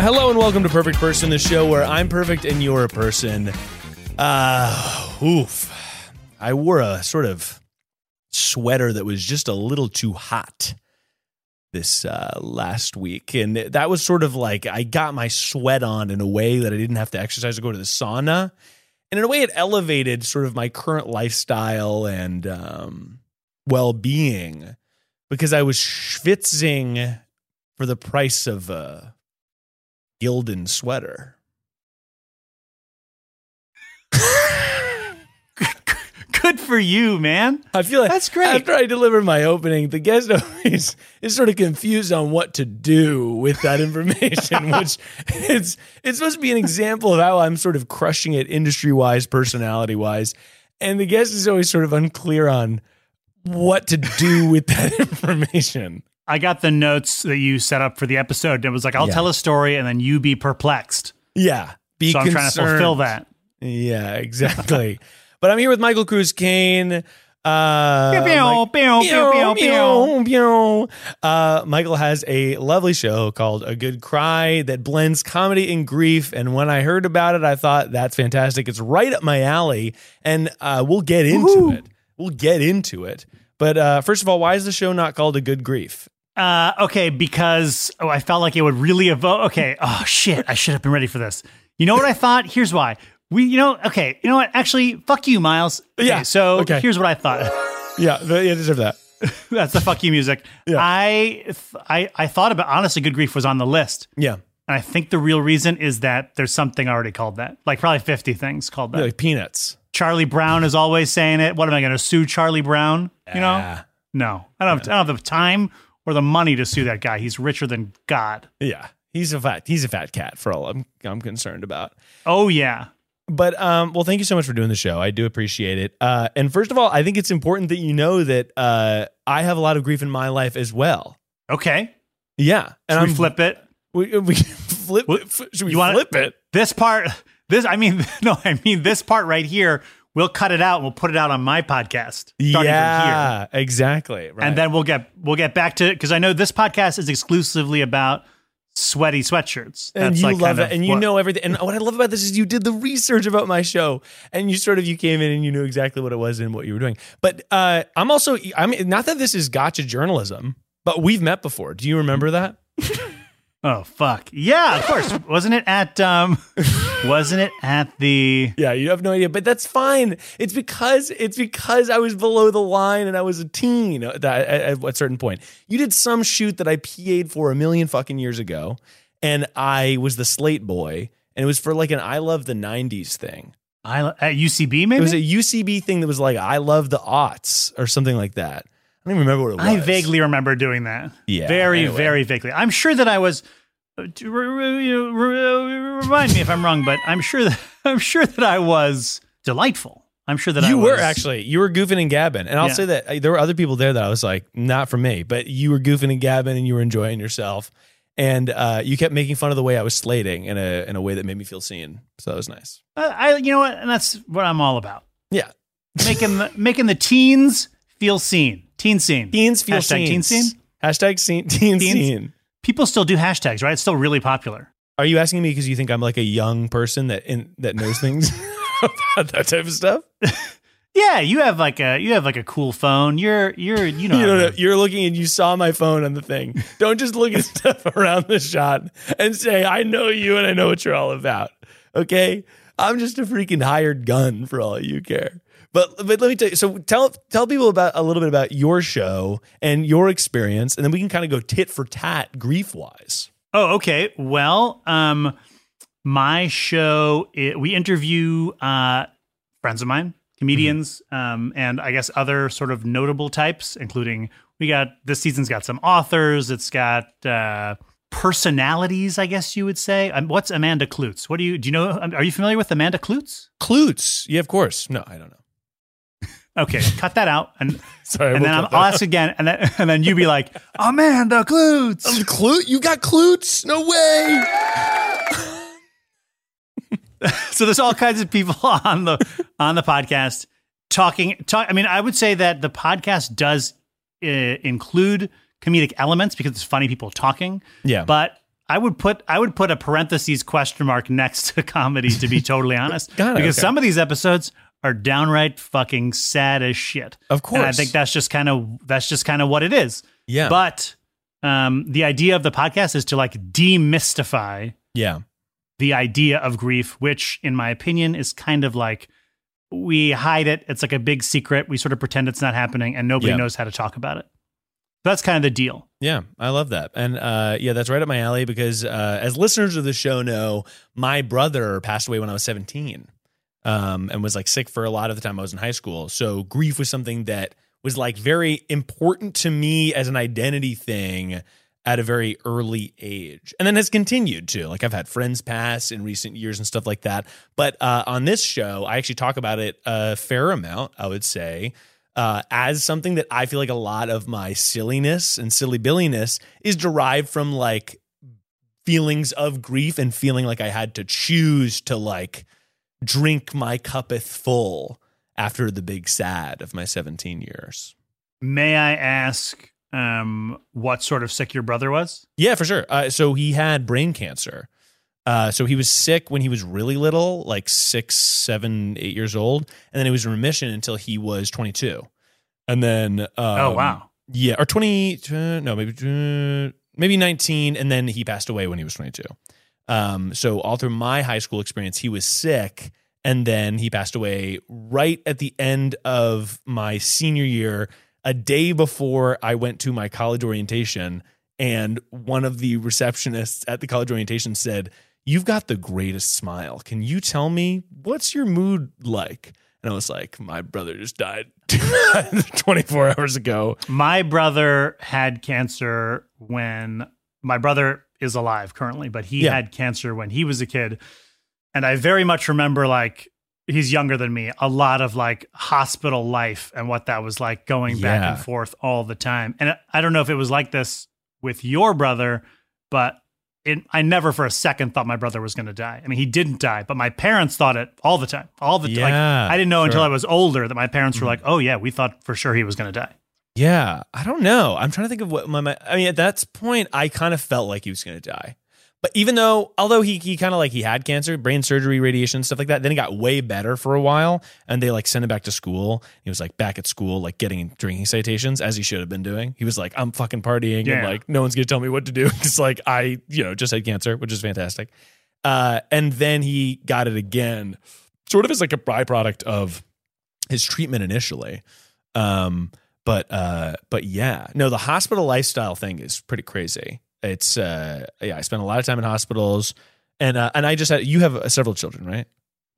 Hello and welcome to Perfect Person, the show where I'm perfect and you're a person. Uh, oof. I wore a sort of sweater that was just a little too hot this uh, last week. And that was sort of like I got my sweat on in a way that I didn't have to exercise or go to the sauna. And in a way, it elevated sort of my current lifestyle and um, well being because I was schwitzing for the price of a Gildan sweater. Good for you, man. I feel like That's great. After I deliver my opening, the guest always is sort of confused on what to do with that information, which it's it's supposed to be an example of how I'm sort of crushing it industry wise, personality wise, and the guest is always sort of unclear on what to do with that information. I got the notes that you set up for the episode. It was like, I'll Yeah. tell a story and then you be perplexed. Yeah, be so I'm trying to fulfill that. Yeah, exactly. But I'm here with Michael Cruz Kayne. Uh, Pew, pew, pew, pew, pew, pew, pew. Uh, Michael has a lovely show called A Good Cry that blends comedy and grief. And when I heard about it, I thought that's fantastic. It's right up my alley, and uh, we'll get into it. We'll get into it. But uh, first of all, why is the show not called A Good Grief? Uh, okay, because oh, I felt like it would really evoke. Okay, oh shit, I should have been ready for this. You know what I thought? Here's why. We, you know, okay, you know what? Actually, fuck you, Miles. Okay, Yeah, So okay. here's what I thought. Yeah, you deserve that. That's the fuck you music. Yeah. I, th- I, I thought about honestly, good grief was on the list. Yeah, And I think the real reason is that there's something already called that. Like probably 50 things called that. like peanuts. Charlie Brown is always saying it. What am I going to sue Charlie Brown? You know? Ah. No. I don't, have, I don't have the time or the money to sue that guy. He's richer than God. Yeah, he's a fat he's a fat cat for all I'm I'm concerned about. Oh, yeah. But um, well, thank you so much for doing the show. I do appreciate it. Uh, and first of all, I think it's important that you know that uh, I have a lot of grief in my life as well. Okay. Yeah, and Should we I'm flip it? We, we flip. Should we wanna- flip it? This part, this, I mean, no, I mean, this part right here, we'll cut it out and we'll put it out on my podcast. Starting from here. Yeah, exactly. Right. and then we'll get we'll get back to because I know this podcast is exclusively about sweaty sweatshirts. and you like love it, and you what- know everything. And what I love about this is you did the research about my show, and you sort of you came in and you knew exactly what it was and what you were doing. But uh, I'm also, I mean, not that this is gotcha journalism, but we've met before. Do you remember that? Oh fuck yeah! Of course, wasn't it at um, wasn't it at the Yeah, you have no idea, but that's fine. It's because it's because I was below the line and I was a teen at, at, at a certain point. You did some shoot that I PA'd for a million fucking years ago, and I was the slate boy, and it was for like an I love the '90s thing. I at UCB maybe? It was a UCB thing that was like I love the aughts or something like that. I don't even remember what it was. I vaguely remember doing that. Yeah, very anyway. very vaguely. I'm sure that I was. uh, to re- re- you know, re- Remind me if I'm wrong, but I'm sure that I'm sure that I was delightful. I'm sure that I was. you was, were actually you were goofing and gabbing, and I'll Yeah. say that uh, there were other people there that I was like, not for me, but you were goofing and gabbing, and you were enjoying yourself, and uh, you kept making fun of the way I was slating in a in a way that made me feel seen. So that was nice. Uh, I you know what, and that's what I'm all about. Yeah, Making the, making the teens feel seen. Teen scene. teens feel Hashtag teen scene. Hashtag scene, teen Teens? scene. People still do hashtags, right? It's still really popular. Are you asking me because you think I'm like a young person that in, that knows things about that type of stuff? Yeah, you have like a you have like a cool phone. You're you're you know You know, you're looking and you saw my phone on the thing. Don't just look at stuff around the shot and say, I know you and I know what you're all about. Okay? I'm just a freaking hired gun for all you care. But but let me tell you, so tell tell people about a little bit about your show and your experience, and then we can kind of go tit for tat grief wise. Oh, okay. Well, um, my show it, we interview uh, friends of mine, comedians, um, and I guess other sort of notable types, including we got this season's got some authors. It's got uh, personalities, I guess you would say. Um, what's Amanda Kloots? What do you do? You know? um, Are you familiar with Amanda Kloots? Kloots, yeah, of course. No, I don't know. Okay, cut that out, and Sorry, and then I'll ask again, and then and then you be like Amanda Kloots. Um, Kloots, you got Kloots? No way. so there's all kinds of people on the on the podcast talking talk i mean i would say that the podcast does uh, include comedic elements because it's funny people talking Yeah. but i would put i would put a parentheses question mark next to comedy to be totally honest Got it, because okay. some of these episodes are downright fucking sad as shit Of course. and i think that's just kind of that's just kind of what it is Yeah. but um the idea of the podcast is to like demystify Yeah. the idea of grief, which, in my opinion, is kind of like we hide it. It's like a big secret. We sort of pretend it's not happening, and nobody Yeah. knows how to talk about it. That's kind of the deal. Yeah, I love that. And uh, yeah, that's right up my alley because uh, as listeners of the show know, my brother passed away when I was 17 um, and was like sick for a lot of the time I was in high school. So grief was something that was like very important to me as an identity thing at a very early age. And then has continued to. Like i've had friends pass in recent years and stuff like that. But uh, on this show i actually talk about it a fair amount i would say uh, as something that i feel like a lot of my silliness and silly billiness is derived from like feelings of grief and feeling like i had to choose to like drink my cuppeth full after the big sad of my 17 years May I ask um, what sort of sick your brother was? Yeah, for sure. Uh, so he had brain cancer. Uh, so he was sick when he was really little, like six, seven, eight years old, and then he was in remission until he was 22. And then, um, oh wow, yeah, or 20, uh, no, maybe uh, maybe 19, and then he passed away when he was 22. Um, so all through my high school experience, he was sick, and then he passed away right at the end of my senior year, a day before I went to my college orientation. And one of the receptionists at the college orientation said, You've got the greatest smile. Can you tell me what's your mood like? And I was like, My brother just died 24 hours ago. my brother had cancer when my brother is alive currently, but he Yeah. had cancer when he was a kid, and I very much remember like he's younger than me a lot of like hospital life and what that was like going back and forth all the time. And i don't know if it was like this with your brother but it, i never for a second thought my brother was going to die. I mean he didn't die but my parents thought it all the time all the time like, i didn't know until i was older that my parents were mm-hmm. like oh yeah we thought for sure he was going to die Yeah, I don't know. I'm trying to think of what my, my I mean, at that point, I kind of felt like he was going to die. But even though, although he he kind of like he had cancer, brain surgery, radiation, stuff like that, then he got way better for a while, and they like sent him back to school. He was like back at school, like getting drinking citations as he should have been doing. He was like, I'm fucking partying, and like no one's gonna tell me what to do It's like I you know just had cancer, which is fantastic. Uh, and then he got it again, sort of as like a byproduct of his treatment initially. Um, but uh, but yeah, no, the hospital lifestyle thing is pretty crazy. It's uh, yeah, I spent a lot of time in hospitals, and uh, and I just had you have uh, several children, right?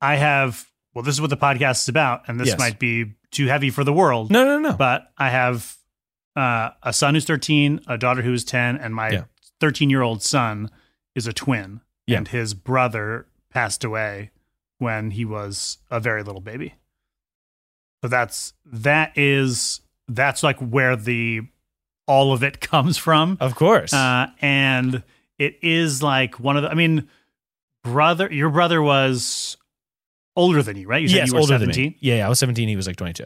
I have, well, this is what the podcast is about, and this Yes. might be too heavy for the world. No, no, no. But I have uh, a son who's 13, a daughter who's 10, and my Yeah. 13 year old son is a twin. Yeah. And his brother passed away when he was a very little baby. So that's, that is, that's like where the, all of it comes from. of course. Uh, and it is like one of the, I mean, brother, your brother was older than you, right? You said yes, you were older 17. than me. Yeah, yeah, I was 17. He was like 22.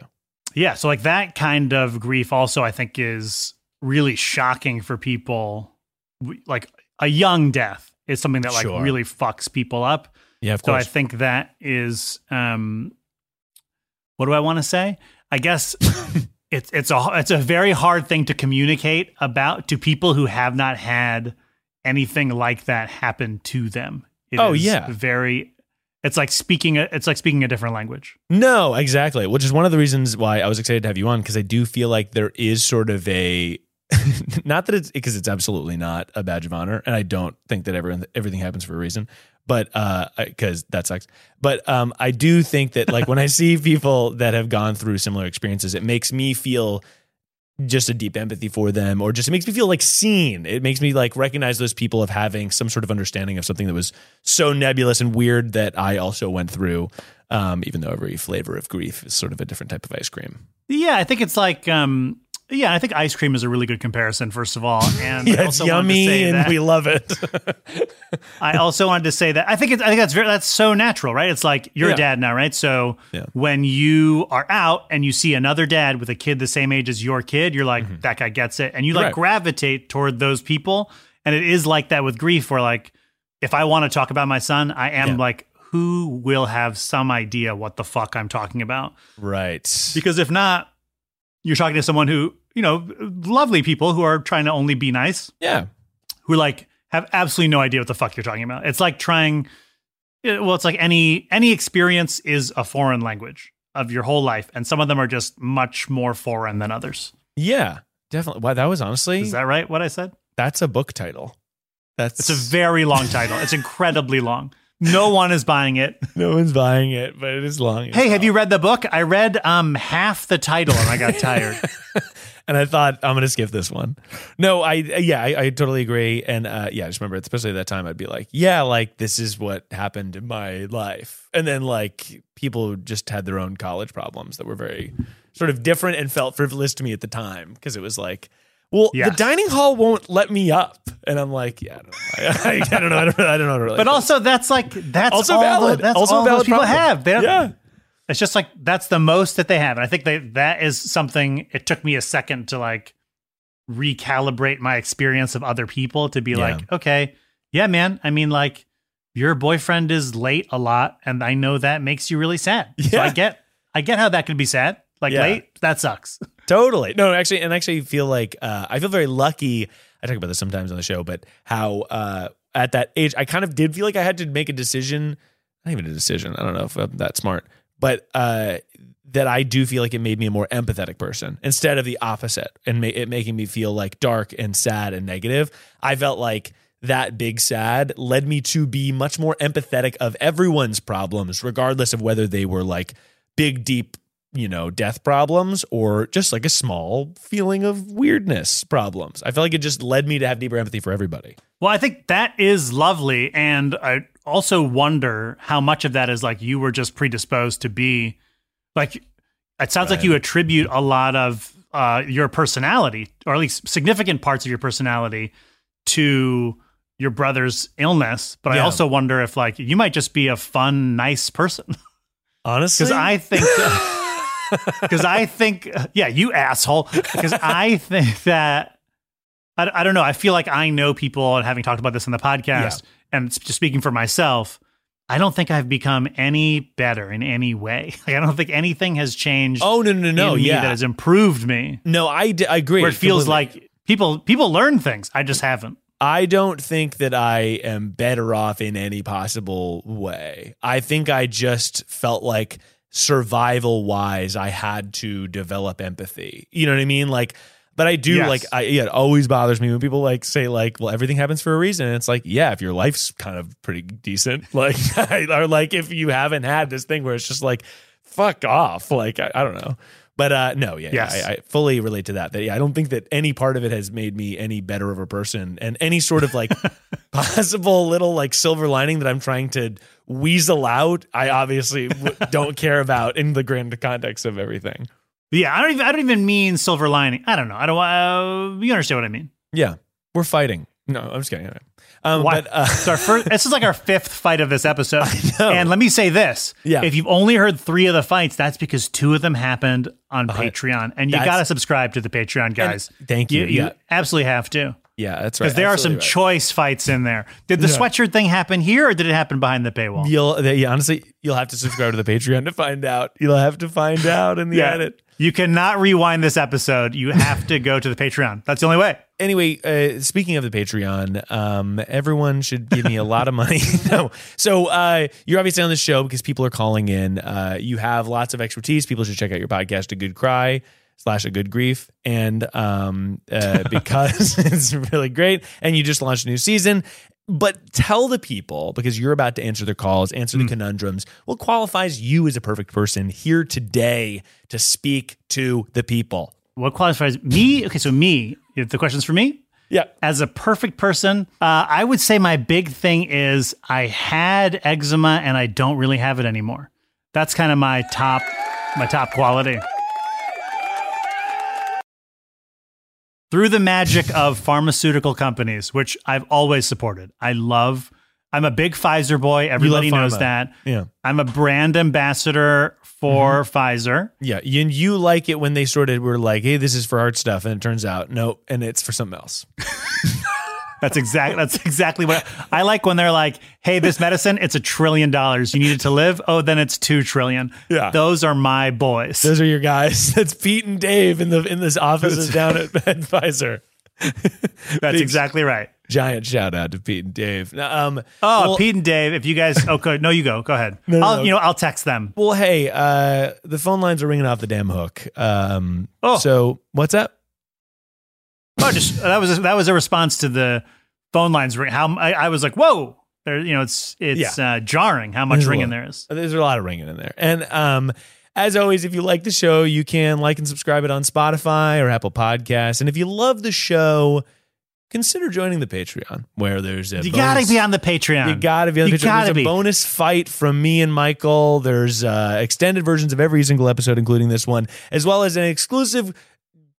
Yeah. So, like, that kind of grief also, I think, is really shocking for people. Like, a young death is something that, like, Sure. really fucks people up. Yeah, of course. So, I think that is, um, what do I want to say? I guess it's it's a it's a very hard thing to communicate about to people who have not had anything like that happen to them. It Oh, is yeah. very. It's like speaking. A, it's like speaking a different language. No, exactly. Which is one of the reasons why I was excited to have you on because I do feel like there is sort of a not that it's because it's absolutely not a badge of honor, and I don't think that everyone everything happens for a reason, but uh, because that sucks. But um, I do think that like when I see people that have gone through similar experiences, it makes me feel just a deep empathy for them or just it makes me feel like seen it makes me like recognize those people of having some sort of understanding of something that was so nebulous and weird that i also went through um, even though every flavor of grief is sort of a different type of ice cream Yeah, I think it's like. um yeah, I think ice cream is a really good comparison. First of all, and yeah, it's also wanted to yummy and that- we love it I also wanted to say that I think it's, I think that's very that's so natural, right? It's like you're Yeah. a dad now, right? So Yeah. when you are out and you see another dad with a kid the same age as your kid, you're like, that guy gets it, and you like Mm-hmm. Right. gravitate toward those people. And it is like that with grief, where like if I want to talk about my son, I am Yeah. like, who will have some idea what the fuck I'm talking about? right Because if not, you're talking to someone who you know, lovely people who are trying to only be nice yeah who like have absolutely no idea what the fuck you're talking about. It's like trying eh, well, it's like any any experience is a foreign language of your whole life and some of them are just much more foreign than others. yeah definitely wow that was honestly Is that right what I said? that's a book title that's It's a very long title. It's incredibly long. No one is buying it. no one's buying it but it is long Hey, have you read the book? I read um half the title and I got tired. and I thought I'm gonna skip this one. No, I yeah, I, I totally agree. And uh, yeah, I just remember, especially at that time, I'd be like, yeah, like this is what happened in my life, and then like people just had their own college problems that were very sort of different and felt frivolous to me at the time because it was like. Well, Yes. the dining hall won't let me up, and I'm like, yeah, I don't know, I, I don't know, I don't know, I don't know. how to relate But to also that's like that's Also all valid. The, that's Also all valid those people problem. have. They Yeah. It's just like that's the most that they have. And I think they that is something it took me a second to like recalibrate my experience of other people to be Yeah. like, okay, yeah, man. I mean, like your boyfriend is late a lot, and I know that makes you really sad. So I get I get how that can be sad. Like Yeah. late, that sucks. Totally. No, actually, and actually feel like uh, I feel very lucky. I talk about this sometimes on the show, but how uh, at that age, I kind of did feel like I had to make a decision. Not even a decision. I don't know if I'm that smart, but uh, that I do feel like it made me a more empathetic person instead of the opposite, and ma- it making me feel like dark and sad and negative. I felt like that big sad led me to be much more empathetic of everyone's problems, regardless of whether they were like big, deep, you know, death problems or just like a small feeling of weirdness problems. I feel like it just led me to have deeper empathy for everybody. Well, I think that is lovely. And I also wonder how much of that is like you were just predisposed to be like, it sounds like you attribute a lot of uh, your personality, or at least significant parts of your personality, to your brother's illness. But I also wonder if like you might just be a fun, nice person. Honestly, Because I think, because I think, yeah, you asshole. Because I think that, I, I don't know. I feel like I know people, and having talked about this in the podcast, and just speaking for myself, I don't think I've become any better in any way. Like, I don't think anything has changed. Oh no no no yeah that has improved me. no I, d- I agree. Where it feels completely. like people people learn things. I just haven't. I don't think that I am better off in any possible way. I think I just felt like survival wise, I had to develop empathy. You know what I mean? Like, but I do Yes. like, I, yeah, it always bothers me when people like say like, well, everything happens for a reason. And it's like, yeah, if your life's kind of pretty decent, like, or like if you haven't had this thing where it's just like, fuck off. Like, I, I don't know. But uh, no, yeah, Yes. I, I fully relate to that. That yeah, I don't think that any part of it has made me any better of a person, and any sort of like possible little like silver lining that I'm trying to weasel out, I obviously w- don't care about in the grand context of everything. Yeah, I don't even I don't even mean silver lining. I don't know. I don't. Uh, you understand what I mean? Yeah, we're fighting. No, I'm just kidding. Um, Why? but uh, it's our first. This is like our fifth fight of this episode. And let me say this: Yeah. if you've only heard three of the fights, that's because two of them happened on Patreon, and you got to subscribe to the Patreon, guys. thank you, You, yeah. absolutely have to. Yeah, that's right. Because there are some right. choice fights in there. Did the Yeah. sweatshirt thing happen here or did it happen behind the paywall? You'll yeah, honestly, you'll have to subscribe to the Patreon to find out. You'll have to find out in the edit. You cannot rewind this episode. You have to go to the Patreon. That's the only way. Anyway, uh, speaking of the Patreon, um, everyone should give me a lot of money. no, so uh, you're obviously on the show because people are calling in. Uh, you have lots of expertise. People should check out your podcast, A Good Cry slash A Good Grief, and um, uh, because it's really great. And you just launched a new season. But tell the people because you're about to answer their calls, answer the conundrums. What qualifies you as a perfect person here today to speak to the people? What qualifies me? Okay, so me, if the question's for me, Yeah. as a perfect person, uh, I would say my big thing is I had eczema and I don't really have it anymore. That's kind of my top, my top quality. Through the magic of pharmaceutical companies, which I've always supported, I love. I'm a big Pfizer boy. Everybody knows that. Yeah. I'm a brand ambassador for mm-hmm. Pfizer. Yeah, and you like it when they sort of were like, "Hey, this is for art stuff," and it turns out, nope, and it's for something else. That's exactly That's exactly what I like when they're like, "Hey, this medicine, it's a trillion dollars. You need it to live. Oh, then it's two trillion. Yeah. those are my boys. Those are your guys. That's Pete and Dave in the in this offices down at, Pfizer. That's exactly right. Giant shout out to Pete and Dave. Now, Um, Oh, well, Pete and Dave, if you guys, okay, no, you go. Go ahead. No, no, I'll, no. you know, I'll text them. Well, hey, uh, the phone lines are ringing off the damn hook. Um, Oh. so what's up? Oh, just that was a, that was a response to the phone lines ring. How I, I was like, whoa, there, you know, it's it's uh, jarring how much There's ringing there is. There's a lot of ringing in there. And um, as always, if you like the show, you can like and subscribe it on Spotify or Apple Podcasts. And if you love the show, consider joining the Patreon, where there's a You got to be on the Patreon. You gotta be on the You Patreon. gotta There's be. a bonus fight from me and Michael. There's uh, extended versions of every single episode, including this one, as well as an exclusive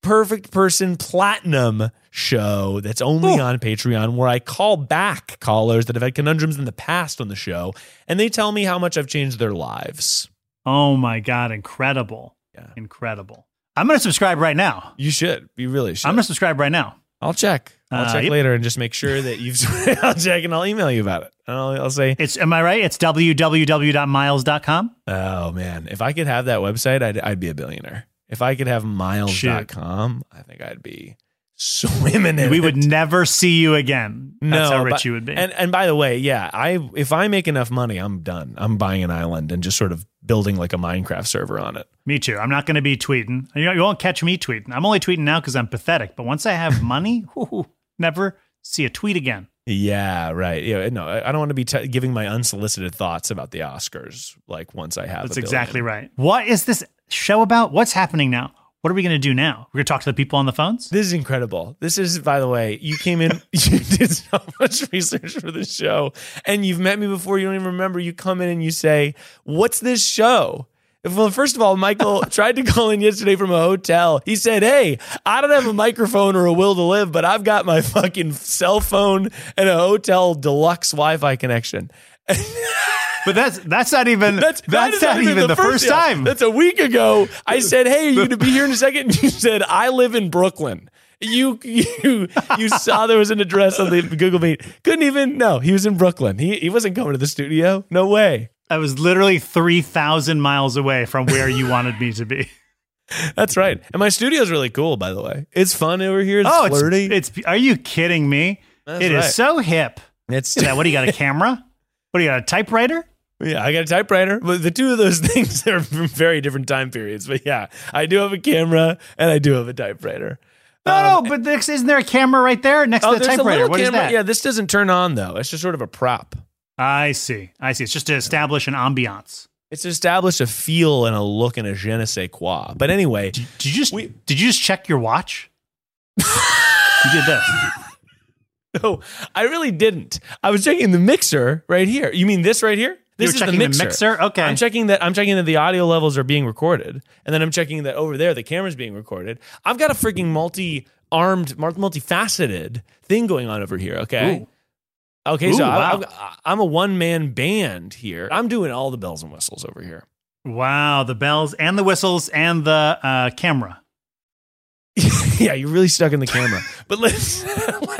Perfect Person Platinum show that's only Ooh. on Patreon, where I call back callers that have had conundrums in the past on the show, and they tell me how much I've changed their lives. Oh my god, incredible, Yeah. incredible. I'm gonna subscribe right now. You should. You really should. I'm gonna subscribe right now. I'll check. I'll Uh, check yep. later and just make sure that you've. I'll check and I'll email you about it. I'll, I'll say, It's am I right? It's www.miles.com. Oh man, if I could have that website, I'd, I'd be a billionaire. If I could have miles.com, I think I'd be swimming in We it. would never see you again. That's no, how rich but- you would be. And and by the way, yeah, I if I make enough money, I'm done. I'm buying an island and just sort of building like a Minecraft server on it. me too. I'm not going to be tweeting. You, you won't catch me tweeting. I'm only tweeting now because I'm pathetic. But once I have money, whoo, never see a tweet again. Yeah, right. Yeah, no, I don't want to be t- giving my unsolicited thoughts about the Oscars. Like once I have, That's exactly right. What is this show about? What's happening now? What are we going to do now? We're going to talk to the people on the phones. This is incredible. This is, by the way, you came in, you did so much research for this show, and you've met me before. You don't even remember. You come in and you say, What's this show? Well, first of all, Michael tried to call in yesterday from a hotel. He said, Hey, I don't have a microphone or a will to live, but I've got my fucking cell phone and a hotel deluxe Wi Fi connection. But that's that's not even that's, that is not, even the first, yeah, time. That's a week ago. I said, "Hey, are you going to be here in a second? And you said, "I live in Brooklyn." You you you saw there was an address on the Google Meet. Couldn't even no. He was in Brooklyn. He he wasn't coming to the studio. No way. I was literally three thousand miles away from where you wanted me to be. That's right. And my studio's really cool, by the way. It's fun over here. It's oh, flirty. it's it's. Are you kidding me? That's It is right. so hip. It's Look at that. What do you got? A camera? What do you got? A typewriter? yeah. I got a typewriter, but the two of those things are from very different time periods. But yeah, I do have a camera and I do have a typewriter. No, no. Um, but this, isn't there a camera right there next Oh, to the typewriter? What is that? Yeah, this doesn't turn on though. It's just sort of a prop. I see. I see. It's just to establish an ambiance. It's to establish a feel and a look and a je ne sais quoi. But anyway, Did you just did you just check your watch? you did this. no, I really didn't. I was checking the mixer right here. You mean this right here? This is the the mixer. mixer? Okay. I'm checking that. I'm checking that the audio levels are being recorded, and then I'm checking that over there the camera's being recorded. I've got a freaking multi-armed, mul- multifaceted thing going on over here. Okay. Ooh. Okay, Ooh, so wow. I, I'm a one-man band here. I'm doing all the bells and whistles over here. Wow, the bells and the whistles and the uh, camera. yeah, you're really stuck in the camera. But let's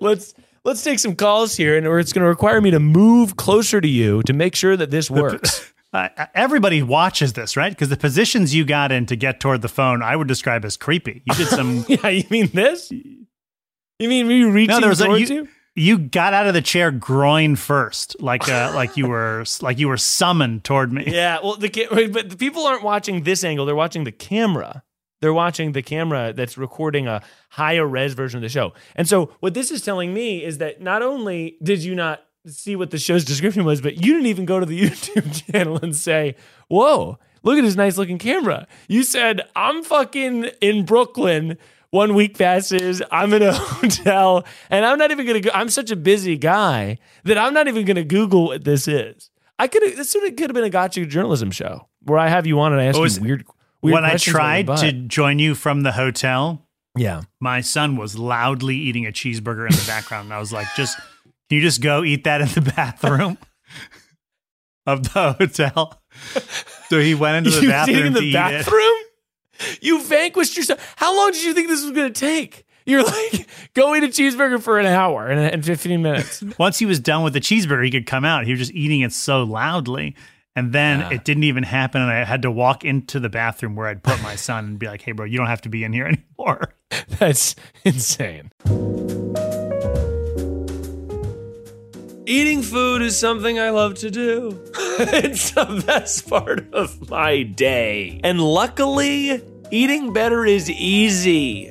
let's let's take some calls here, and it's going to require me to move closer to you to make sure that this works. Uh, everybody watches this, right? Because the positions you got in to get toward the phone, I would describe as creepy. You did some. yeah, you mean this? You mean me reaching no, there was towards a, you? You got out of the chair groin first, like uh, like you were like you were summoned toward me. Yeah, well, the but the people aren't watching this angle; they're watching the camera. They're watching the camera that's recording a higher res version of the show. And so, what this is telling me is that not only did you not see what the show's description was, but you didn't even go to the YouTube channel and say, "Whoa, look at this nice looking camera." You said, "I'm fucking in Brooklyn." One week passes. I'm in a hotel, and I'm not even gonna. Go, I'm such a busy guy that I'm not even gonna Google what this is. I could. This sort of could have been a gotcha journalism show where I have you on and I ask Oh, you weird. When I questions about your tried to join you from the hotel, yeah, my son was loudly eating a cheeseburger in the background, and I was like, "Just can you just go eat that in the bathroom of the hotel?" So he went into the bathroom in the bathroom. You vanquished yourself. How long did you think this was going to take? You're like, go eat a cheeseburger for an hour and, and 15 minutes. Once he was done with the cheeseburger, he could come out. He was just eating it so loudly. And then Yeah. it didn't even happen. And I had to walk into the bathroom where I'd put my son and be like, hey, bro, you don't have to be in here anymore. That's insane. Eating food is something I love to do. it's the best part of my day. And luckily, eating better is easy.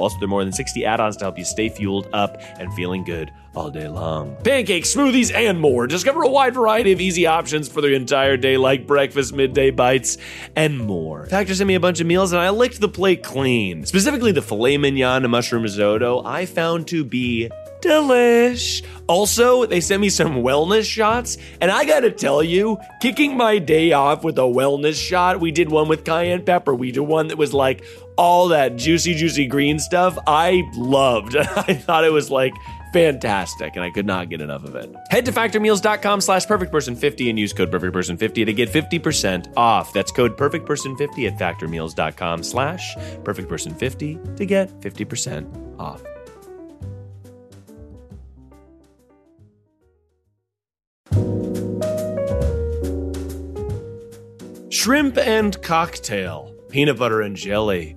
Also, there are more than 60 add ons to help you stay fueled up and feeling good all day long. Pancakes, smoothies, and more. Discover a wide variety of easy options for the entire day, like breakfast, midday bites, and more. Factor sent me a bunch of meals, and I licked the plate clean. Specifically, the filet mignon and mushroom risotto I found to be delish. Also, they sent me some wellness shots, and I gotta tell you, kicking my day off with a wellness shot, we did one with cayenne pepper. We did one that was like all that juicy, juicy green stuff. I loved. I thought it was like fantastic and i could not get enough of it head to factormeals.com slash perfectperson50 and use code perfectperson50 to get 50% off that's code perfectperson50 at factormeals.com slash perfectperson50 to get 50% off shrimp and cocktail peanut butter and jelly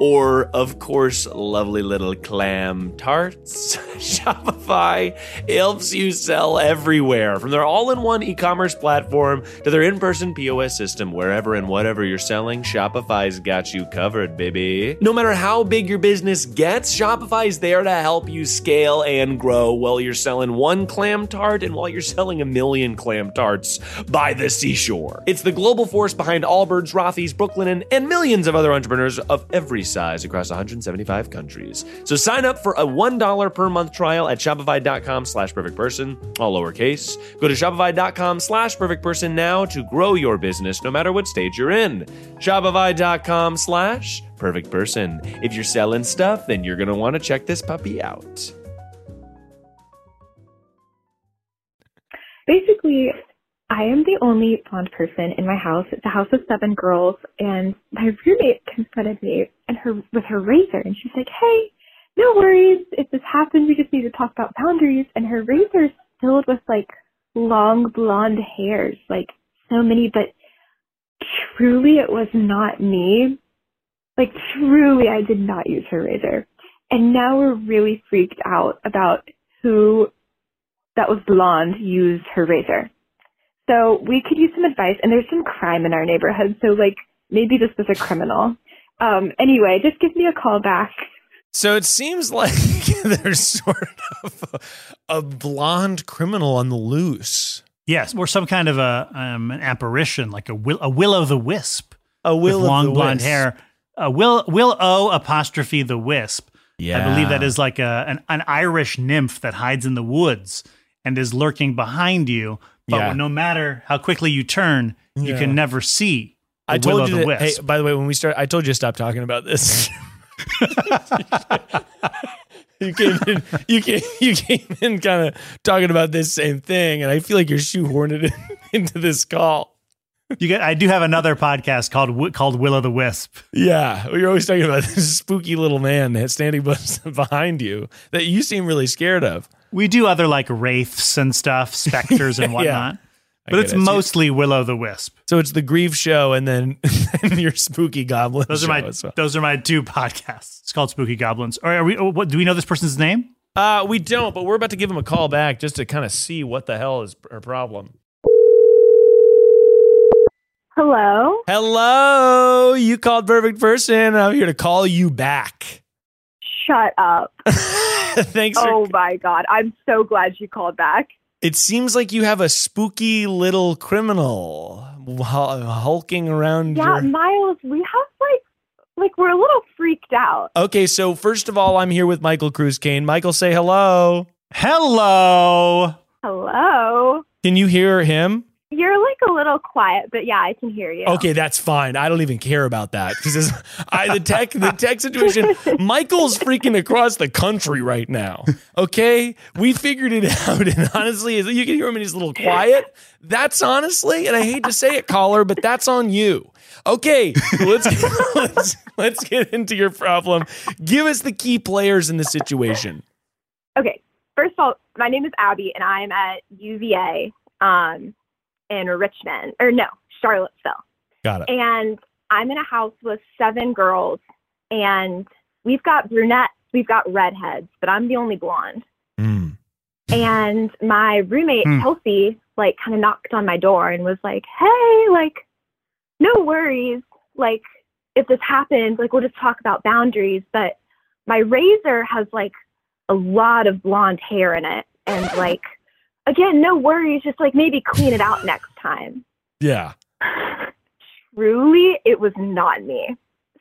or, of course, lovely little clam tarts. Shopify helps you sell everywhere, from their all in one e commerce platform to their in person POS system, wherever and whatever you're selling, Shopify's got you covered, baby. No matter how big your business gets, Shopify's there to help you scale and grow while you're selling one clam tart and while you're selling a million clam tarts by the seashore. It's the global force behind Allbirds, Rothy's, Brooklinen, and millions of other entrepreneurs of every size across 175 countries. So sign up for a $1 per month trial at shopify.com slash perfect person, all lowercase. Go to shopify.com slash perfect person now to grow your business no matter what stage you're in. Shopify.com slash perfect person. If you're selling stuff, then you're going to want to check this puppy out. basically, I am the only blonde person in my house. It's a house of seven girls, and my roommate confronted me and her with her razor, and she's like, "Hey, no worries. If this happens, we just need to talk about boundaries." And her razor is filled with like long blonde hairs, like so many, but truly, it was not me. Like truly, I did not use her razor, and now we're really freaked out about who that was blonde used her razor. So we could use some advice, and there's some crime in our neighborhood. So like maybe this was a criminal. Um, anyway, just give me a call back. So it seems like there's sort of a, a blonde criminal on the loose. Yes, or some kind of a um, an apparition, like a will a will o' the wisp, A will with of long the blonde wisp. hair. A will will o apostrophe the wisp. Yeah, I believe that is like a an, an Irish nymph that hides in the woods and is lurking behind you. But Yeah. no matter how quickly you turn, you can never see. I told you the that. Hey, wisp. by the way, when we start, I told you to stop talking about this. you came in, you came, you came in, kind of talking about this same thing, and I feel like you're shoehorning it into this call. You get, I do have another podcast called called Will o' the Wisp. Yeah, you're always talking about this spooky little man that's standing behind you that you seem really scared of. We do other like wraiths and stuff, specters and whatnot. I But it's it. Mostly Will o' the Wisp. So it's the Grieve Show, and then and your spooky goblin. Those are show my as well. those are my two podcasts. It's called Spooky Goblins. Or are we? oh, What do we know this person's name? Uh, we don't, but we're about to give him a call back just to kind of see what the hell is her problem. Hello. Hello, you called perfect person. I'm here to call you back. Shut up. Thanks. For, Oh my god. I'm so glad you called back. it seems like you have a spooky little criminal hulking around. Yeah, your... Miles, we have like like we're a little freaked out. Okay, so first of all, I'm here with Michael Cruz Kayne. Michael, say hello. Hello. Hello. Can you hear him? You're like a little quiet, but yeah, I can hear you. Okay, that's fine. I don't even care about that because I the tech the tech situation. Michael's freaking across the country right now. Okay, we figured it out, and honestly, you can hear him, and he's a little quiet. That's honestly, and I hate to say it, caller, but that's on you. Okay, let's let's let's get into your problem. Give us the key players in the situation. Okay. First of all, my name is Abby and I'm at UVA um in Richmond or no, Charlottesville. Got it. And I'm in a house with seven girls and we've got brunettes, we've got redheads, but I'm the only blonde. Mm. And my roommate, Hmm. Kelsey, like kind of knocked on my door and was like, Hey, like, no worries. Like, if this happens, like, we'll just talk about boundaries. But my razor has like a lot of blonde hair in it. And like, again, no worries. Just like maybe clean it out next time. Yeah. Truly, it was not me.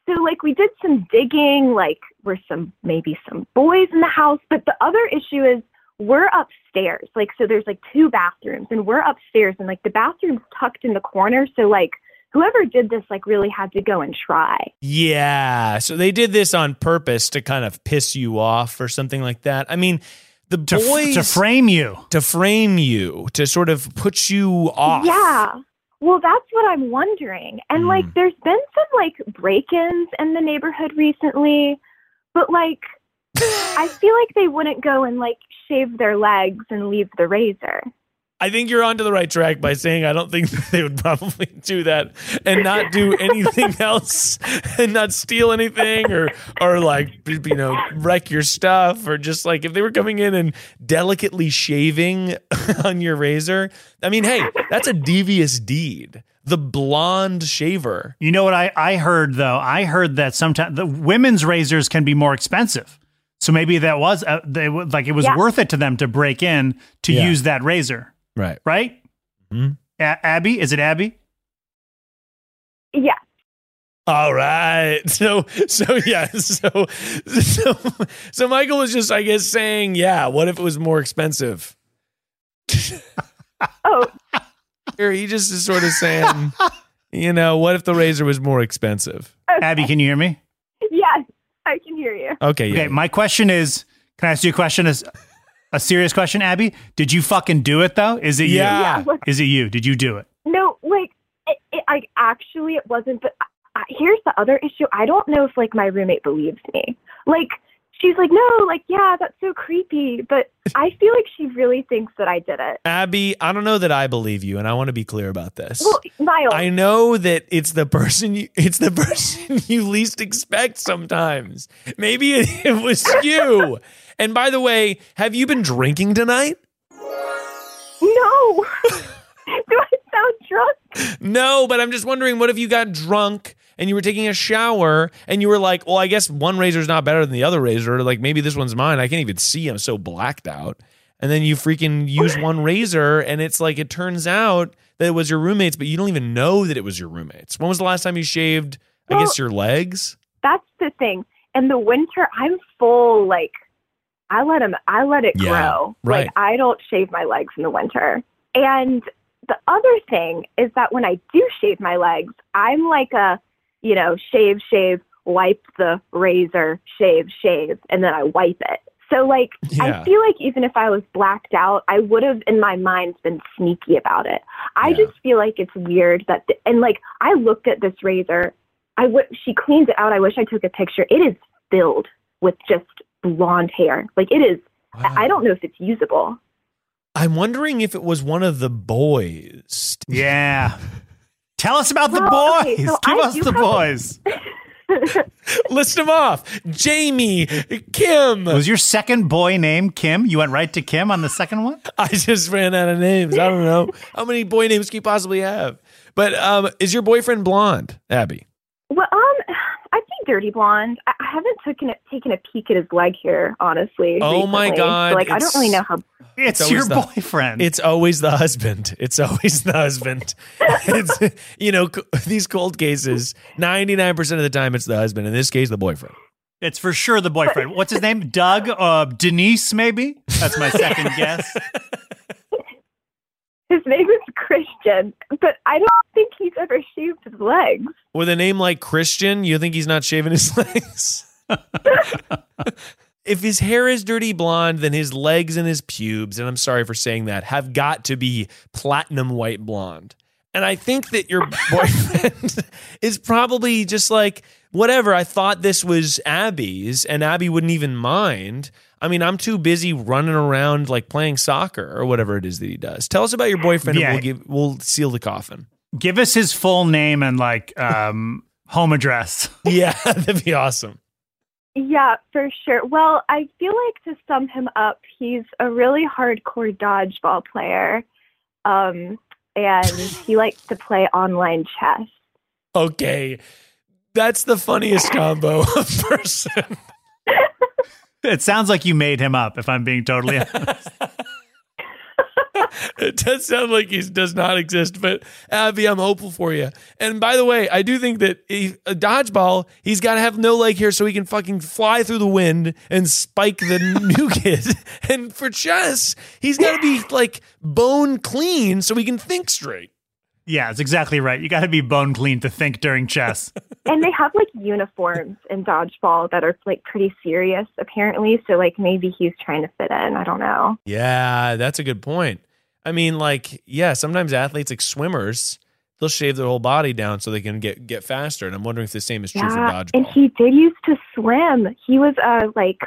So like we did some digging, like were some maybe some boys in the house, but the other issue is we're upstairs. Like so there's like two bathrooms and we're upstairs and like the bathroom's tucked in the corner, so like whoever did this like really had to go and try. Yeah. So they did this on purpose to kind of piss you off or something like that. I mean, the To, f- boys to frame you. to frame you to sort of put you off. Yeah. Well, that's what I'm wondering. And Mm. like there's been some like break-ins in the neighborhood recently, but like I feel like they wouldn't go and like shave their legs and leave the razor. I think you're onto the right track by saying I don't think they would probably do that and not do anything else and not steal anything or or like you know wreck your stuff or just like if they were coming in and delicately shaving on your razor. I mean, hey, that's a devious deed. The blonde shaver. You know what I, I heard though? I heard that sometimes the women's razors can be more expensive. So maybe that was uh, they like it was Yeah. worth it to them to break in to Yeah. use that razor, Right. right? Mhm. A- Abby, is it Abby? Yeah. All right. So so yeah. So so so Michael was just I guess saying, yeah, what if it was more expensive? Oh, Here he just is sort of saying, you know, what if the razor was more expensive? Abby, can you hear me? yes, I can hear you. Okay, yeah. Okay, my question is, can I ask you a question? Is a serious question, Abby? Did you fucking do it though? Is it Yeah. you? Is it you? Did you do it? No, like it, it, I actually it wasn't. But I, here's the other issue. I don't know if like my roommate believes me. Like she's like, no, like yeah, that's so creepy. But I feel like she really thinks that I did it. Abby, I don't know that I believe you, and I want to be clear about this. Well, Miles, I know that it's the person you it's the person you least expect sometimes. Maybe it, it was you. And by the way, have you been drinking tonight? no. Do I sound drunk? No, but I'm just wondering what if you got drunk and you were taking a shower and you were like, well, I guess one razor is not better than the other razor. Like maybe this one's mine. I can't even see. I'm so blacked out. And then you freaking use one razor and it's like it turns out that it was your roommate's, but you don't even know that it was your roommate's. When was the last time you shaved, I guess, your legs? That's the thing. In the winter, I'm full like I let them. I let it Yeah, grow. right. Like I don't shave my legs in the winter. And the other thing is that when I do shave my legs, I'm like a, you know, shave, shave, wipe the razor, shave, shave, and then I wipe it. So like Yeah. I feel like even if I was blacked out, I would have in my mind been sneaky about it. I Yeah. just feel like it's weird that the, and like I looked at this razor. I would she cleans it out. I wish I took a picture. It is filled with just blonde hair. Like it is I I don't know if it's usable. I'm wondering if it was one of the boys. Yeah. Tell us about the boys. okay, so Give I us the have boys. List them off. Jamie, Kim. Was your second boy named Kim? You went right to Kim on the second one? I just ran out of names. I don't know. How many boy names can you possibly have? But um, is your boyfriend blonde, Abby? Well, um, I think dirty blonde. I, I haven't taken a, taken a peek at his leg here, honestly. Oh my. God, So, like I don't really know how. It's, It's your the- boyfriend. It's always the husband. It's always the husband. it's you know these cold cases. Ninety nine percent of the time, it's the husband. In this case, the boyfriend. It's for sure the boyfriend. What's his name? Doug? Uh, Denise, maybe? That's my second guess. His name is Christian, but I don't think he's ever shaved his legs. With a name like Christian, you think he's not shaving his legs? if his hair is dirty blonde, then his legs and his pubes, and I'm sorry for saying that, have got to be platinum white blonde. And I think that your boyfriend is probably just like, whatever, I thought this was Abby's, and Abby wouldn't even mind. I mean, I'm too busy running around like playing soccer or whatever it is that he does. Tell us about your boyfriend Yeah. and we'll give we'll seal the coffin. Give us his full name and like um, home address. Yeah, that'd be awesome. Yeah, for sure. Well, I feel like to sum him up, he's a really hardcore dodgeball player, um, and he likes to play online chess. Okay. That's the funniest combo of person. It sounds like you made him up, if I'm being totally honest. It does sound like he does not exist, but Abby, I'm hopeful for you. And by the way, I do think that he, a dodgeball, he's got to have no leg here so he can fucking fly through the wind and spike the new kid. And for chess, he's got to be like bone clean so he can think straight. Yeah, it's exactly right. You got to be bone clean to think during chess. and they have like uniforms in dodgeball that are like pretty serious, apparently. So like maybe he's trying to fit in. I don't know. Yeah, that's a good point. I mean, like, yeah, sometimes athletes, like swimmers, they'll shave their whole body down so they can get get faster. And I'm wondering if the same is true for dodgeball. and he did used to swim. He was uh like.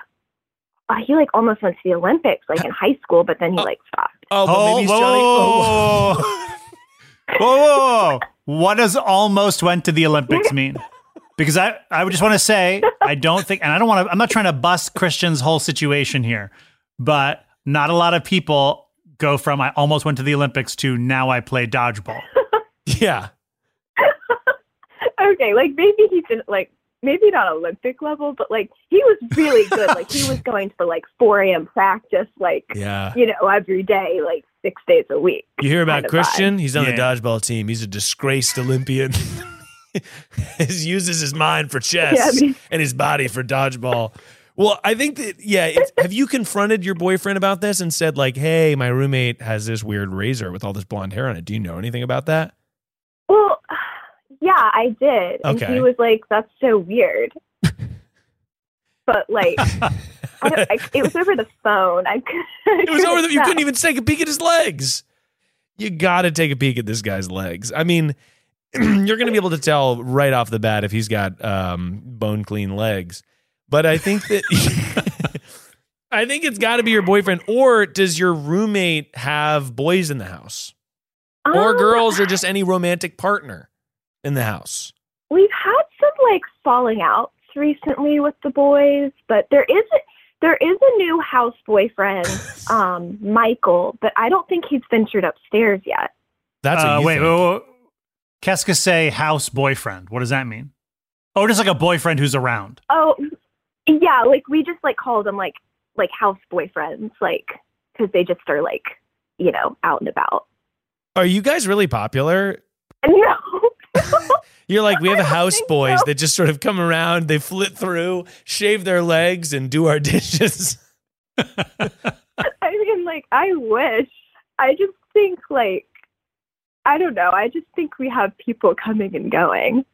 Uh, he like almost went to the Olympics like in high school, but then he like stopped. oh, but maybe he's whoa, trying- whoa, whoa, whoa, whoa, whoa. What does almost went to the Olympics mean? Because I, I just want to say, I don't think, and I don't want to, I'm not trying to bust Christian's whole situation here, but not a lot of people go from I almost went to the Olympics to now I play dodgeball. Yeah. okay, like maybe he didn't like maybe not Olympic level, but like he was really good. like he was going to like 4 a.m. practice, like Yeah. you know, every day, like six days a week. You hear about kind of Christian? He's on the dodgeball team. He's a disgraced Olympian. he uses his mind for chess Yeah, I mean- and his body for dodgeball. Well, I think that yeah. It's, have you confronted your boyfriend about this and said like, "Hey, my roommate has this weird razor with all this blonde hair on it. Do you know anything about that?" Yeah, I did, and Okay. he was like, "That's so weird." but like, I don't, I, it was over the phone. I, could- I It was over. The, you couldn't even take a peek at his legs. You got to take a peek at this guy's legs. I mean, you're going to be able to tell right off the bat if he's got um, bone clean legs. But I think that I think it's got to be your boyfriend, or does your roommate have boys in the house, or Um, girls, or just any romantic partner in the house? We've had some like falling outs recently with the boys, but there is a, there is a new house boyfriend, um, Michael, but I don't think he's ventured upstairs yet. That's what uh, you wait, think. wait, wait. Qu'est-ce que c'est house boyfriend? What does that mean? Oh, just like a boyfriend who's around. Oh, yeah, like we just like call them like like house boyfriends, like because they just are like you know out and about. Are you guys really popular? No, You're like we have house boys so. that just sort of come around, they flit through, shave their legs, and do our dishes. I mean like I wish. I just think like I don't know. I just think we have people coming and going.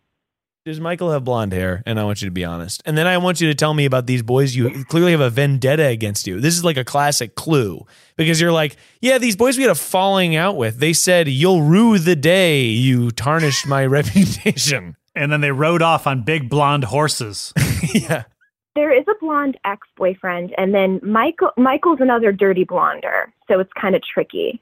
Does Michael have blonde hair? And I want you to be honest. And then I want you to tell me about these boys you clearly have a vendetta against you. This is like a classic clue because you're like, yeah, these boys we had a falling out with. They said, you'll rue the day you tarnished my reputation. And then they rode off on big blonde horses. yeah. There is a blonde ex-boyfriend, and then Michael Michael's another dirty blonder, so it's kind of tricky.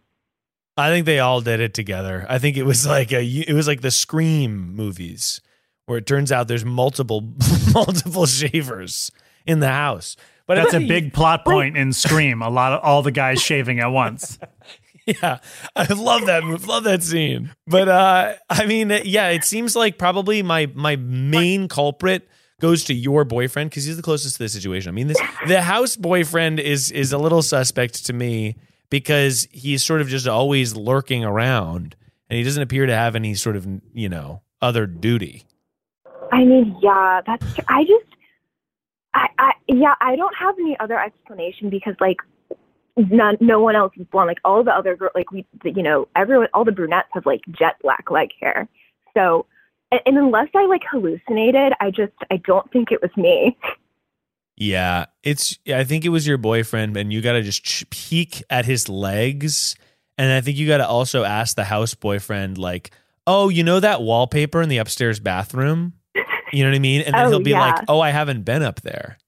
I think they all did it together. I think it was like a it was like the Scream movies where it turns out there's multiple multiple shavers in the house. But That's a big plot point in Scream. A lot of all the guys shaving at once. Yeah, I love that move. Love that scene. But uh, I mean, yeah, it seems like probably my my main culprit goes to your boyfriend because he's the closest to the situation. I mean, this the house boyfriend is is a little suspect to me because he's sort of just always lurking around and he doesn't appear to have any sort of you know other duty. I mean, yeah, that's. I just, I, I, yeah, I don't have any other explanation because like, none, no one else is blonde. Like all the other girls, like we, you know, everyone, all the brunettes have like jet black leg hair. So, and, and unless I like hallucinated, I just, I don't think it was me. Yeah, it's. I think it was your boyfriend, and you got to just peek at his legs, and I think you got to also ask the house boyfriend, like, "Oh, you know that wallpaper in the upstairs bathroom? You know what I mean?" And then Oh, he'll be like, "Oh, I haven't been up there,"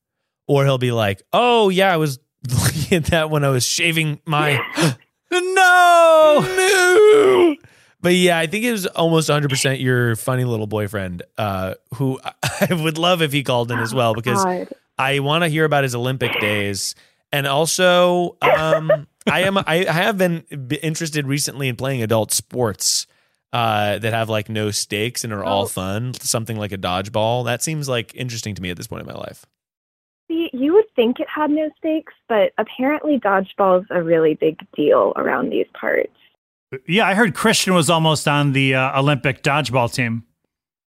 or he'll be like, "Oh, yeah, I was looking at that when I was shaving my." no, no. But yeah, I think it was almost 100% your funny little boyfriend, uh, who I would love if he called in as well because God. I want to hear about his Olympic days, and also um, I am I, I have been interested recently in playing adult sports uh, that have like no stakes and are all Oh. fun. Something like a dodgeball that seems like interesting to me at this point in my life. See, you would think it had no stakes, but apparently dodgeball's a really big deal around these parts. Yeah, I heard Christian was almost on the uh, Olympic dodgeball team.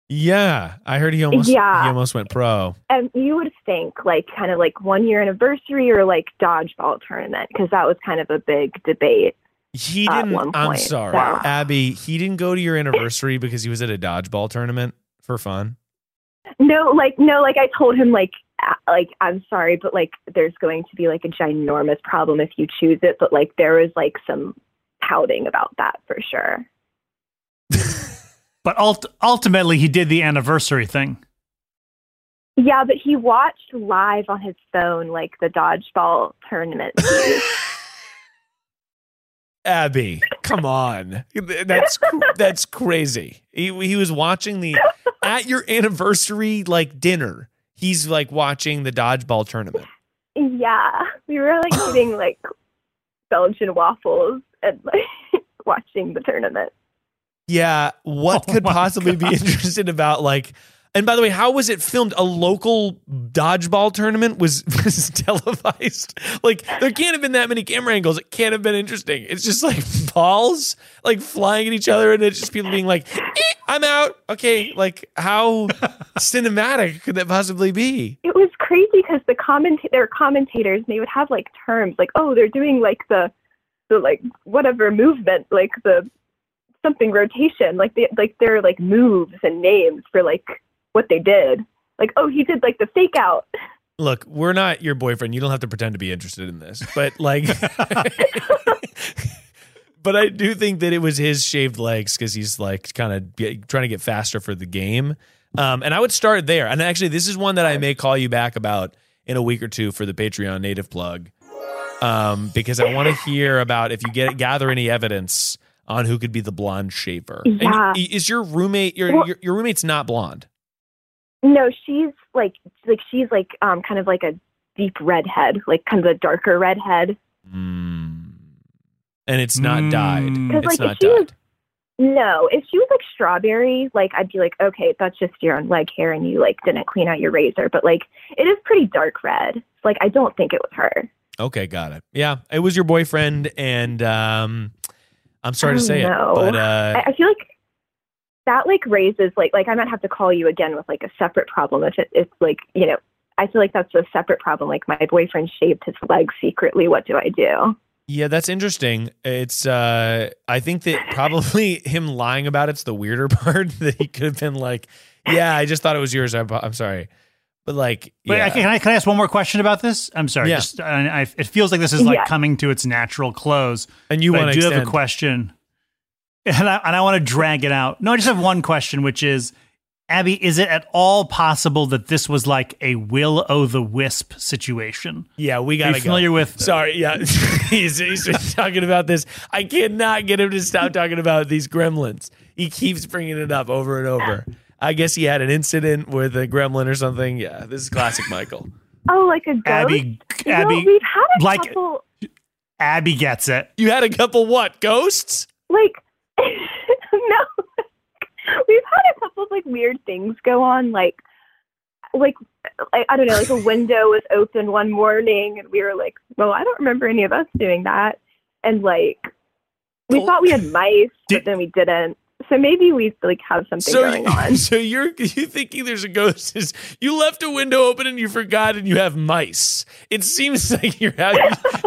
Yeah, I heard he almost Yeah. he almost went pro. And you would think like kind of like one year anniversary or like dodgeball tournament because that was kind of a big debate. He didn't. one I'm sorry, so- Abby. He didn't go to your anniversary because he was at a dodgeball tournament for fun. No, like no, like I told him like like I'm sorry, but like there's going to be like a ginormous problem if you choose it, but like there was like some pouting about that for sure. But ult- ultimately, he did the anniversary thing. Yeah, but he watched live on his phone like the dodgeball tournament. Abby, come on. That's that's crazy. He he was watching the at your anniversary like dinner. He's like watching the dodgeball tournament. yeah, we were like eating like Belgian waffles and like watching the tournament. Yeah, what Oh could my possibly be God. interesting about like and by the way, how was it filmed? A local dodgeball tournament was was televised. Like there can't have been that many camera angles. It can't have been interesting. It's just like balls like flying at each other, and it's just people being like, "Eh, "I'm out." Okay, like how cinematic could that possibly be? It was crazy because the comment their commentators and they would have like terms like oh they're doing like the the like whatever movement like the something rotation like they like their like moves and names for like what they did like oh he did like the fake out Look, we're not your boyfriend. You don't have to pretend to be interested in this, but like. But I do think that it was his shaved legs because he's like kind of trying to get faster for the game. Um, and I would start there. And actually, this is one that I may call you back about in a week or two for the Patreon native plug, um, because I want to hear about if you get gather any evidence on who could be the blonde shaver. Yeah. y- is your roommate your, Well- your your roommate's not blonde? No she's like like she's like um kind of like a deep redhead like kind of a darker redhead Mm. And it's not dyed. Mm. because It's like if not she was. No, if she was like strawberry, like I'd be like, okay, that's just your own leg hair and you like didn't clean out your razor. But like it is pretty dark red. Like I don't think it was her. Okay, got it. Yeah, it was your boyfriend, and um, I'm sorry to Oh, say no. it, but uh, I, I feel like that like raises like like I might have to call you again with like a separate problem if it, it's like you know I feel like that's a separate problem. Like my boyfriend shaved his leg secretly. What do I do? yeah, that's interesting. It's uh, I think that probably him lying about it's the weirder part. that he could have been like, "Yeah, I just thought it was yours. I'm, I'm sorry," but like, Wait, yeah. Can, I, can I ask one more question about this? I'm sorry. Yeah. Just, I, I, it feels like this is like Yeah. coming to its natural close. and you want I to do extend. have a question, and I, and I want to drag it out. No, I just have one question, which is, Abby, is it at all possible that this was like a Will o' the Wisp situation? Yeah, we got you familiar with? Sorry, yeah, he's, he's talking about this. I cannot get him to stop talking about these gremlins. He keeps bringing it up over and over. I guess he had an incident with a gremlin or something. Yeah, this is classic Michael. Oh, like a ghost. Abby, You know, Abby, we've had a like- couple Abby gets it. You had a couple what ghosts? like no we've had a couple of like weird things go on like like I, I don't know like a window was open one morning and we were like well i don't remember any of us doing that and like we Oh. thought we had mice Did- but then we didn't so maybe we like have something So, going on so you're you thinking there's a ghost? Is you left a window open and you forgot and you have mice? It seems like you're having.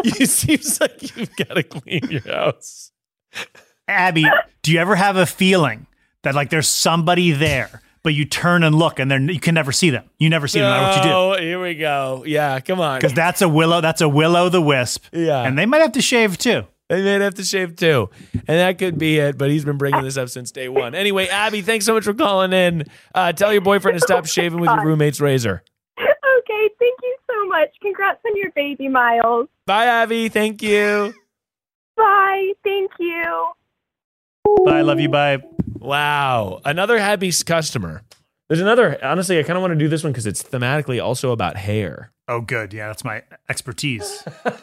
it seems like you've got to clean your house. Abby, do you ever have a feeling that like there's somebody there, but you turn and look and they're, you can never see them? You never see them no matter what you do. Oh, here we go. Yeah, come on. Because that's a willow. That's a willow the wisp. Yeah. and they might have to shave too. They may have to shave too. And that could be it, but he's been bringing this up since day one. Anyway, Abby, thanks so much for calling in. Uh, tell your boyfriend to stop shaving with your roommate's razor. okay thank you so much congrats on your baby miles Bye, Abby. Thank you. bye thank you Bye, love you. Bye. Wow. Another happy customer. There's another, honestly, I kind of want to do this one because it's thematically also about hair. Oh, good. Yeah, that's my expertise.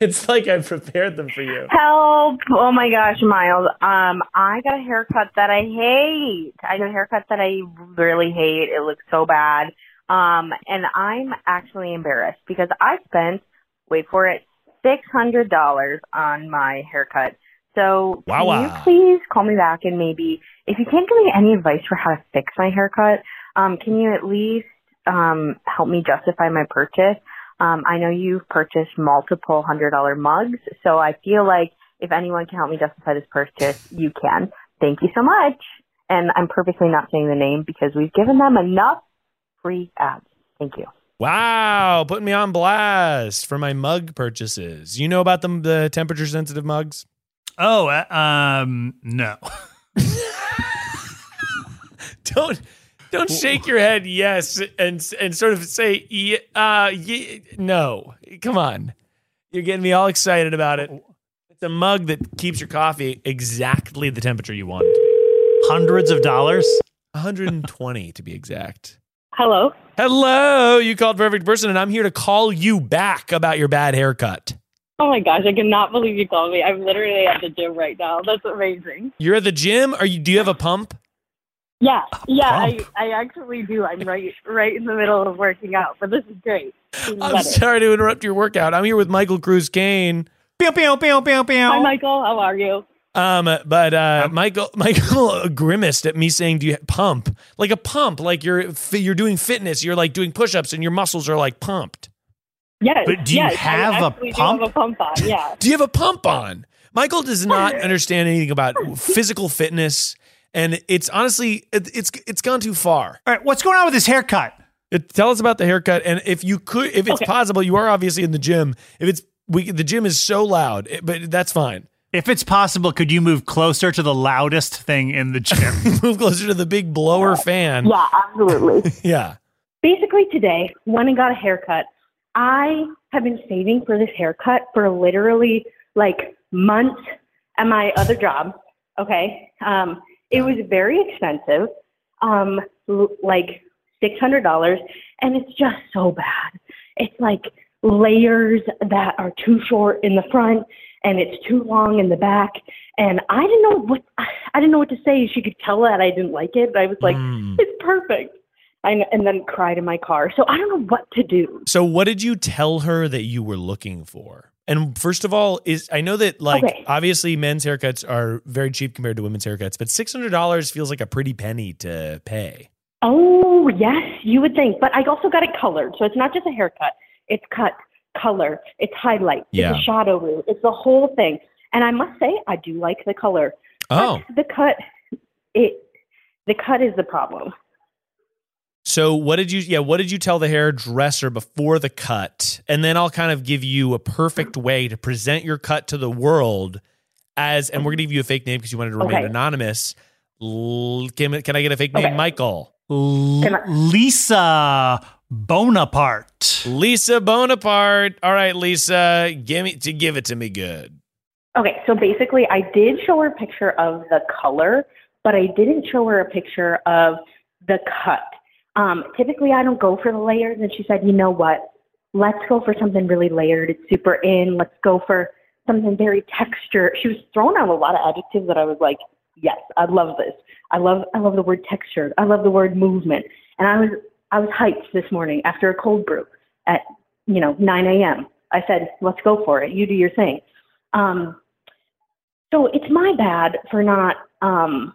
It's like I prepared them for you. Help! Oh my gosh, Miles. Um, I got a haircut that I hate. I got a haircut that I really hate. It looks so bad. Um, and I'm actually embarrassed because I spent, wait for it, six hundred dollars on my haircut. So Wow, can wow. you please call me back and maybe if you can't give me any advice for how to fix my haircut, um, can you at least um help me justify my purchase? Um, I know you've purchased multiple hundred dollar mugs, so I feel like if anyone can help me justify this purchase, you can. Thank you so much. And I'm purposely not saying the name because we've given them enough free ads. Thank you. Wow. Putting me on blast for my mug purchases. You know about them, the temperature sensitive mugs? Oh, uh, um, no. Don't. Don't shake your head yes and and sort of say yeah, uh ye- no. Come on. You're getting me all excited about it. It's a mug that keeps your coffee exactly the temperature you want it to be. Hundreds of dollars. 120 to be exact. hello Hello, you called perfect person, and I'm here to call you back about your bad haircut. Oh my gosh, I cannot believe you called me. I'm literally at the gym right now. That's amazing. You're at the gym. Are you? Do you have a pump? Yeah, yeah, I, pump. I actually do. I'm right right in the middle of working out, but this is great. Even I'm better. sorry to interrupt your workout. I'm here with Michael Cruz Kayne. Pew, pew, pew, pew, pew. Hi, Michael. How are you? Um, but uh, Michael, Michael grimaced at me saying, "Do you have pump like a pump? Like you're you're doing fitness. You're like doing push-ups, and your muscles are like pumped. Yes. But do you yes, have I a actually do pump? have a pump on. Yeah. Do you have a pump on?" Michael does not understand anything about physical fitness, and it's honestly it, it's it's gone too far. All right, what's going on with this haircut? It, tell us about the haircut, and if you could, if it's Okay. possible, you are obviously in the gym. If it's we, the gym is so loud, it- but that's fine. If it's possible, could you move closer to the loudest thing in the gym? Move closer to the big blower fan. Yeah, absolutely. Yeah. Basically, today, when I got a haircut, I have been saving for this haircut for literally like months at my other job. Okay. Um, it was very expensive, um, l- like $600, and it's just so bad. It's like layers that are too short in the front and it's too long in the back. And I didn't know what I didn't know what to say. She could tell that I didn't like it. But I was like, Mm. it's perfect. I, and then cried in my car. So I don't know what to do. So what did you tell her that you were looking for? And first of all, is I know that like Okay. obviously men's haircuts are very cheap compared to women's haircuts, but six hundred dollars feels like a pretty penny to pay. Oh, yes, you would think. But I also got it colored. So it's not just a haircut. It's cut, color, it's highlight, Yeah. it's a shadow root, it's the whole thing. And I must say, I do like the color. Oh, But the cut, it, the cut is the problem. So what did you? Yeah, what did you tell the hairdresser before the cut? And then I'll kind of give you a perfect way to present your cut to the world. As and we're gonna give you a fake name because you wanted to remain Okay. anonymous. L- Can, can I get a fake name, Okay. Michael? L- Can I- Lisa Bonaparte. Lisa Bonaparte. All right, Lisa, give me to give it to me good. Okay, so basically, I did show her a picture of the color, but I didn't show her a picture of the cut. Um, typically, I don't go for the layers, and she said, you know what? Let's go for something really layered. It's super in. Let's go for something very texture. She was throwing out a lot of adjectives that I was like, yes, I love this. I love, I love the word textured. I love the word movement. And I was, I was hyped this morning after a cold brew at, you know, 9 a.m. I said, let's go for it. You do your thing. Um, so it's my bad for not um,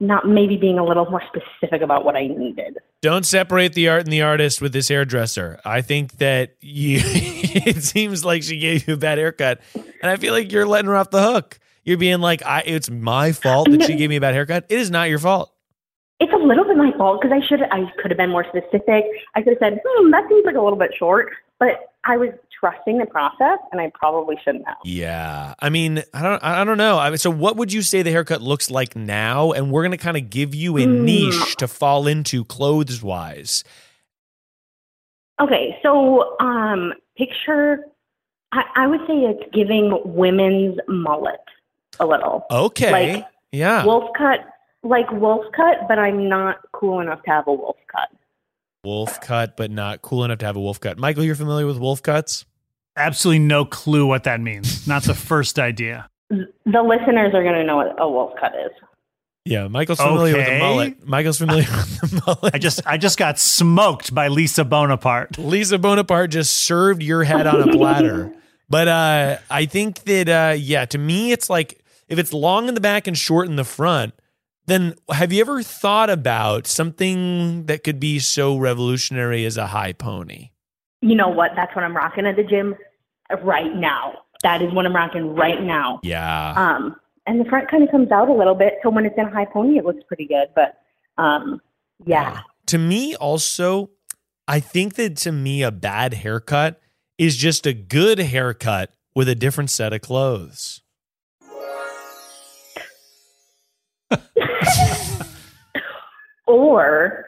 not maybe being a little more specific about what I needed. Don't separate the art and the artist with this hairdresser. I think that you it seems like she gave you a bad haircut. And I feel like you're letting her off the hook. You're being like, I it's my fault that she gave me a bad haircut. It is not your fault. It's a little bit my fault because I should I could have been more specific. I could have said, hmm, that seems like a little bit short, but I was trusting the process, and I probably shouldn't have. Yeah. I mean, I don't I don't know. I mean, so what would you say the haircut looks like now? And we're gonna kind of give you a Hmm. niche to fall into clothes wise. Okay, so um, picture. I, I would say it's giving women's mullet a little. Okay. Like, yeah. Wolf cut, like wolf cut, but I'm not cool enough to have a wolf cut. wolf cut, but not cool enough to have a wolf cut. Michael, you're familiar with wolf cuts? Absolutely no clue what that means. Not the first idea. The listeners are going to know what a wolf cut is. Yeah, Michael's familiar with the mullet. Michael's familiar with the mullet. I just I just got smoked by Lisa Bonaparte. Lisa Bonaparte just served your head on a platter. But uh, I think that uh, yeah, to me, it's like if it's long in the back and short in the front. Then have you ever thought about something that could be so revolutionary as a high pony? You know what? That's what I'm rocking at the gym right now. That is what I'm rocking right now. Yeah. Um, and the front kind of comes out a little bit, so when it's in a high pony, it looks pretty good. But um, yeah, To me, also, I think that to me, a bad haircut is just a good haircut with a different set of clothes. or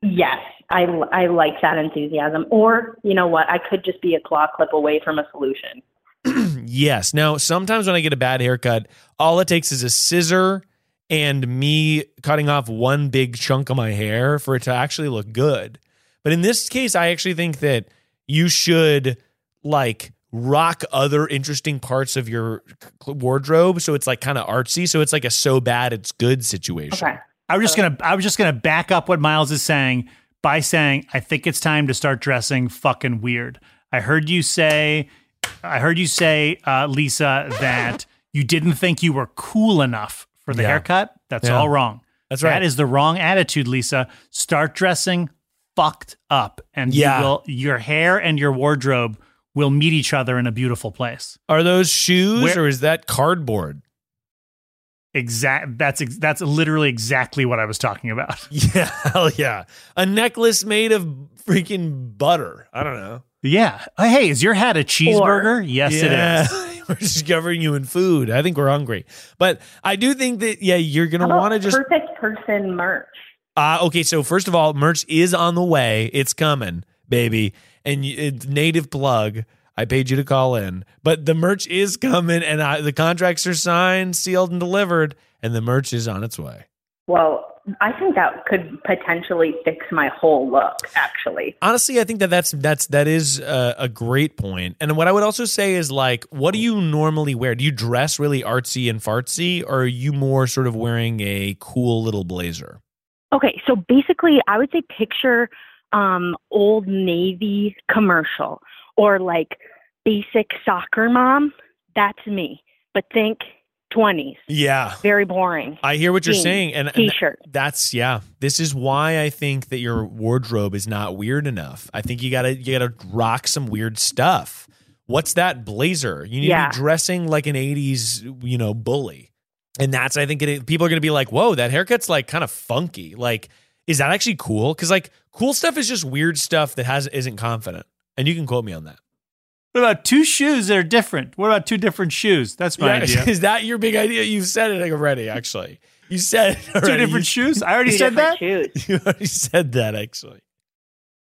yes, I I like that enthusiasm. Or you know what? I could just be a claw clip away from a solution. Yes. Now, sometimes when I get a bad haircut, all it takes is a scissor and me cutting off one big chunk of my hair for it to actually look good. But in this case, I actually think that you should like rock other interesting parts of your wardrobe so it's like kind of artsy so it's like a so bad it's good situation. Okay. I was just gonna I was just gonna back up what Miles is saying by saying I think it's time to start dressing fucking weird. I heard you say I heard you say, uh, Lisa, that you didn't think you were cool enough for the Yeah. haircut. That's Yeah. all wrong. That's right. That is the wrong attitude, Lisa. Start dressing fucked up, and Yeah. you will your hair and your wardrobe will meet each other in a beautiful place. Are those shoes Where- or is that cardboard? Exact. That's ex- that's literally exactly what I was talking about. Yeah, hell yeah. A necklace made of freaking butter. I don't know. Yeah. Oh, hey, is your hat a cheeseburger? yes, it Yeah. is. we're just covering you in food. I think we're hungry. But I do think that, yeah, you're going to want to just. perfect person merch. Uh, okay, so first of all, merch is on the way. It's coming, baby. And you- it's native plug. I paid you to call in, but the merch is coming, and I, the contracts are signed, sealed, and delivered, and the merch is on its way. Well, I think that could potentially fix my whole look. Actually, Honestly, I think that that's that's that is a, a great point. And what I would also say is like, what do you normally wear? Do you dress really artsy and fartsy, or are you more sort of wearing a cool little blazer? Okay, so basically, I would say picture um, old Navy commercial or like basic soccer mom. That's me. But think 20s. Yeah. Very boring. I hear what you're Jeans, saying, and and T-shirt. That's yeah. This is why I think that your wardrobe is not weird enough. I think you gotta you gotta rock some weird stuff. What's that blazer? You need Yeah. to be dressing like an '80s, you know, bully, and that's I think it, people are gonna be like, "Whoa, that haircut's like kind of funky." Like, is that actually cool? Because like cool stuff is just weird stuff that has isn't confident, and you can quote me on that. What about two shoes that are different? What about two different shoes? That's my Yeah, idea. Is that your big idea? You've said it already. Actually, you said it two already. different shoes? I already Two said that. shoes. You already said that actually.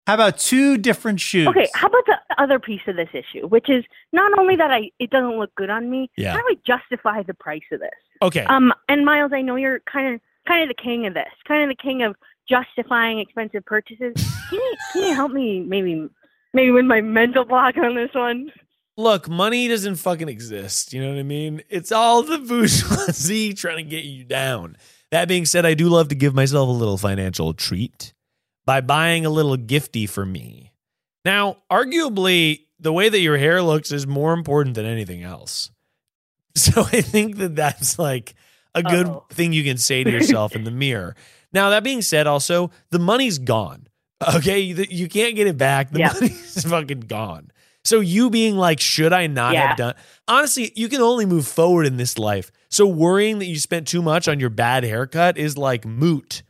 How about two different shoes? Okay, how about the other piece of this issue, which is not only that I it doesn't look good on me, Yeah. how do I justify the price of this? Okay. Um, and Miles, I know you're kind of kind of the king of this, kind of the king of justifying expensive purchases. Can you can you help me maybe maybe with my mental block on this one? Look, money doesn't fucking exist. You know what I mean? It's all the bourgeoisie trying to get you down. That being said, I do love to give myself a little financial treat by buying a little gifty for me. Now, arguably, the way that your hair looks is more important than anything else. So I think that that's like a good Uh-oh. thing you can say to yourself in the mirror. Now, that being said, also, the money's gone. Okay. You you can't get it back. The Yeah. money's fucking gone. So you being like, should I not Yeah. have done? Honestly, you can only move forward in this life. So worrying that you spent too much on your bad haircut is like moot.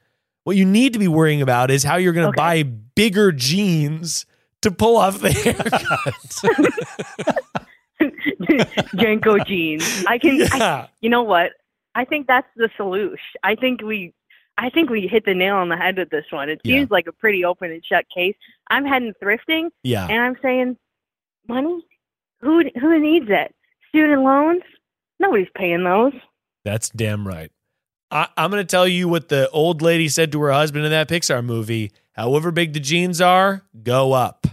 What you need to be worrying about is how you're going to Okay. buy bigger jeans to pull off the haircut. JNCO jeans. I can. I, yeah. you know what? I think that's the solution. I think we. I think we hit the nail on the head with this one. It Yeah. seems like a pretty open and shut case. I'm heading thrifting, Yeah. and I'm saying, money. Who who needs it? Student loans? Nobody's paying those. That's damn right. I, I'm going to tell you what the old lady said to her husband in that Pixar movie. However big the jeans are, go up.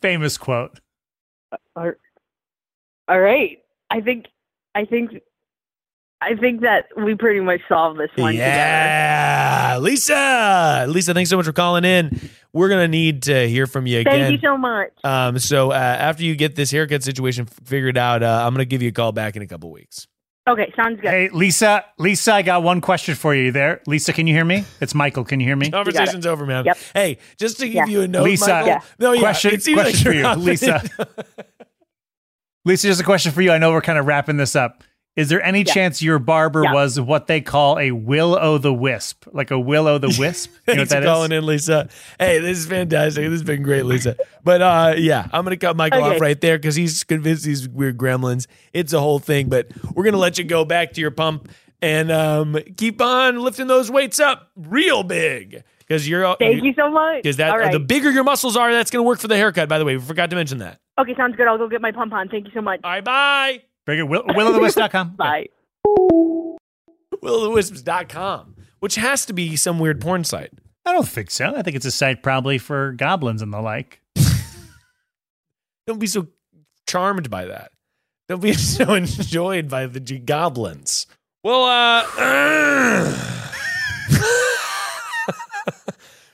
Famous quote. All all right. I think. I think. I think that we pretty much solved this one together. Yeah. Lisa. Lisa, thanks so much for calling in. We're going to need to hear from you again. Thank you so much. Um, so uh, after you get this haircut situation figured out, uh, I'm going to give you a call back in a couple weeks. Okay, sounds good. Hey, Lisa. Lisa, I got one question for you. You there, Lisa? Can you hear me? It's Michael. Can you hear me? Conversation's over, man. Yep. Hey, just to give Yeah. you a note, Lisa, Michael. Yeah. No, yeah, Question- it seems question like for you're you, not- Lisa. Lisa, just a question for you. I know we're kind of wrapping this up. Is there any Yeah. chance your barber Yeah. was what they call a will o' the wisp, like a will o' the wisp? You know what Thanks for that calling is? in, Lisa. Hey, this is fantastic. This has been great, Lisa. But uh, yeah, I'm gonna cut Michael Okay. off right there because he's convinced these weird gremlins. It's a whole thing. But we're gonna let you go back to your pump and um, keep on lifting those weights up real big because you're. Thank you so much. Because that All right. the bigger your muscles are, that's gonna work for the haircut. By the way, we forgot to mention that. Okay, sounds good. I'll go get my pump on. Thank you so much. All right, bye. Very good. Will, willofthewisp.com. Bye. willowthewisps.com, which has to be some weird porn site. I don't think so. I think it's a site probably for goblins and the like. Don't be so charmed by that. Don't be so enjoyed by the g- goblins. Well, uh,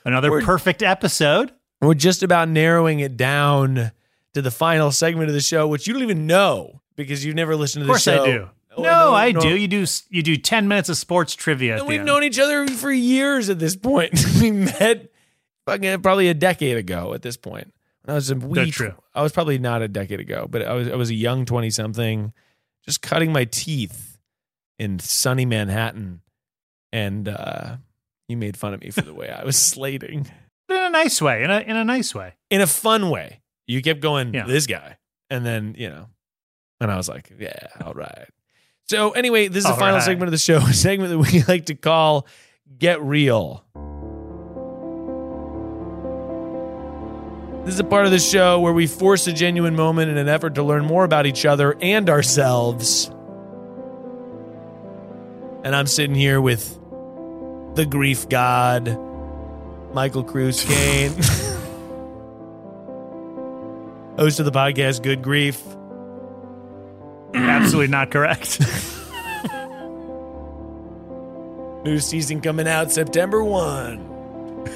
Another We're- perfect episode. we're just about narrowing it down to the final segment of the show, which you don't even know because you've never listened to Of course. I do. Oh, no, know- I no. do. You do. You do ten minutes of sports trivia. And the we've end. known each other for years at this point. we met fucking probably a decade ago at this point. I was a wee, true. I was probably not a decade ago, but I was I was a young twenty something, just cutting my teeth in sunny Manhattan, and uh, you made fun of me for the way I was slating in a nice way. In a in a nice way. in a fun way. You kept going Yeah. this guy, and then you know, and I was like, yeah, all right. So anyway, this is the final right. segment of the show, a segment that we like to call "Get Real." This is a part of the show where we force a genuine moment in an effort to learn more about each other and ourselves. and I'm sitting here with the grief god, Michael Cruz Kayne, host of the podcast Good Grief. Absolutely not correct. New season coming out September 1.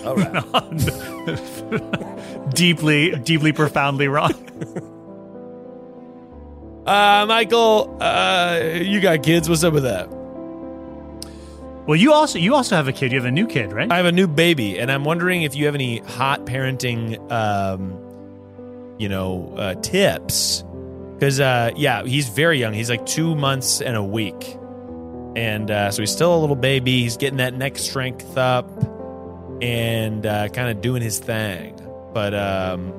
All right. deeply, deeply, profoundly wrong. Uh, Michael, uh, you got kids. What's up with that? Well, you also you also have a kid. You have a new kid, right? I have a new baby, and I'm wondering if you have any hot parenting, um, you know, uh, tips. Because uh, yeah, he's very young. He's like two months and a week, and uh, so he's still a little baby. He's getting that neck strength up, and uh, kind of doing his thing. But um,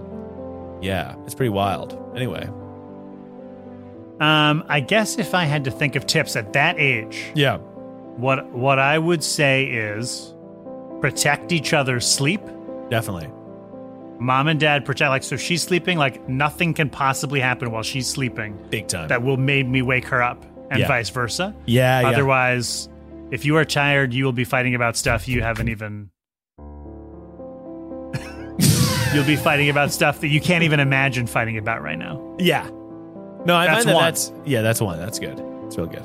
yeah, it's pretty wild. Anyway, Um, I guess if I had to think of tips at that age, yeah, what what I would say is protect each other's sleep. definitely. Mom and dad protect like so she's sleeping, like nothing can possibly happen while she's sleeping Big time. that will make me wake her up, and Yeah. vice versa. yeah, yeah. Otherwise, if you are tired, you will be fighting about stuff you haven't even. You'll be fighting about stuff that you can't even imagine fighting about right now. Yeah. No, I That's that one. that's yeah, that's one. That's good. It's real good.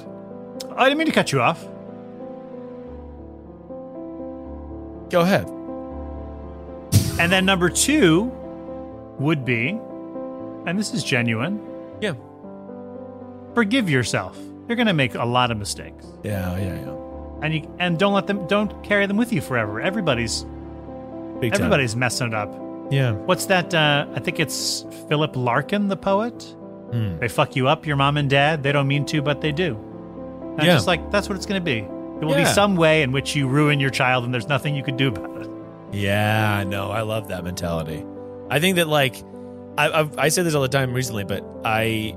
I didn't mean to cut you off. Go ahead. And then number two would be, and this is genuine, Yeah. forgive yourself. You're going to make a lot of mistakes, Yeah, yeah, yeah. and you and don't let them don't carry them with you forever. Everybody's Big time. everybody's messing it up. Yeah. What's that? Uh, I think it's Philip Larkin, the poet. Hmm. They fuck you up, your mom and dad. They don't mean to, but they do. And Yeah. I'm just like that's what it's going to be. There will be some way in which you ruin your child, and there's nothing you can do about it. Yeah, I know. I love that mentality. I think that like I I've, I say this all the time recently, but I,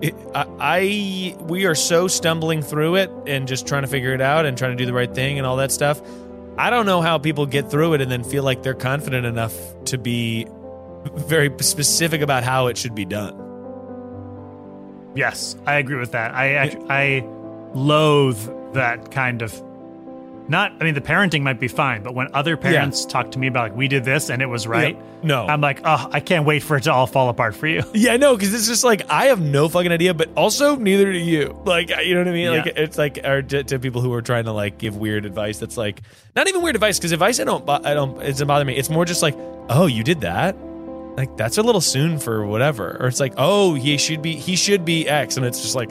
it, I I we are so stumbling through it and just trying to figure it out and trying to do the right thing and all that stuff. I don't know how people get through it and then feel like they're confident enough to be very specific about how it should be done. Yes, I agree with that. I act- I loathe that kind of not I mean the parenting might be fine, but when other parents talk to me about like we did this and it was right, No. I'm like, "Oh, I can't wait for it to all fall apart for you." Yeah, no, because it's just like I have no fucking idea, but also neither do you. Like, you know what I mean? Like, it's like or to, to people who are trying to like give weird advice. That's like not even weird advice because advice I don't, I don't, it doesn't bother me. It's more just like, oh, you did that. Like that's a little soon for whatever. Or it's like, oh, he should be, he should be X, and it's just like,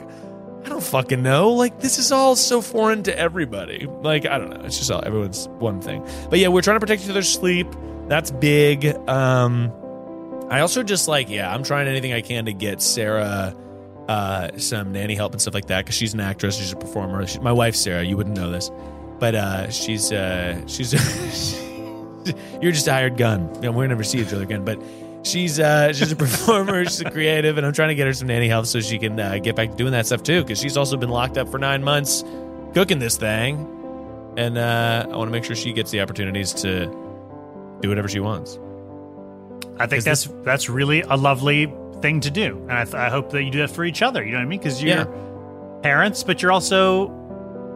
I don't fucking know. Like this is all so foreign to everybody. Like I don't know. It's just all everyone's one thing. But yeah, we're trying to protect each other's sleep. That's big. Um, I also just like, yeah, I'm trying anything I can to get Sarah uh, some nanny help and stuff like that because she's an actress, she's a performer. She, my wife Sarah, you wouldn't know this, but uh, she's uh, she's you're just a hired gun. You we'll never see each other again, but. She's uh, she's a performer, she's a creative, and I'm trying to get her some nanny help so she can uh, get back to doing that stuff too. Because she's also been locked up for nine months cooking this thing, and uh, I want to make sure she gets the opportunities to do whatever she wants. I think that's that's really a lovely thing to do, and I, th- I hope that you do that for each other. You know what I mean? Because you're Yeah. parents, but you're also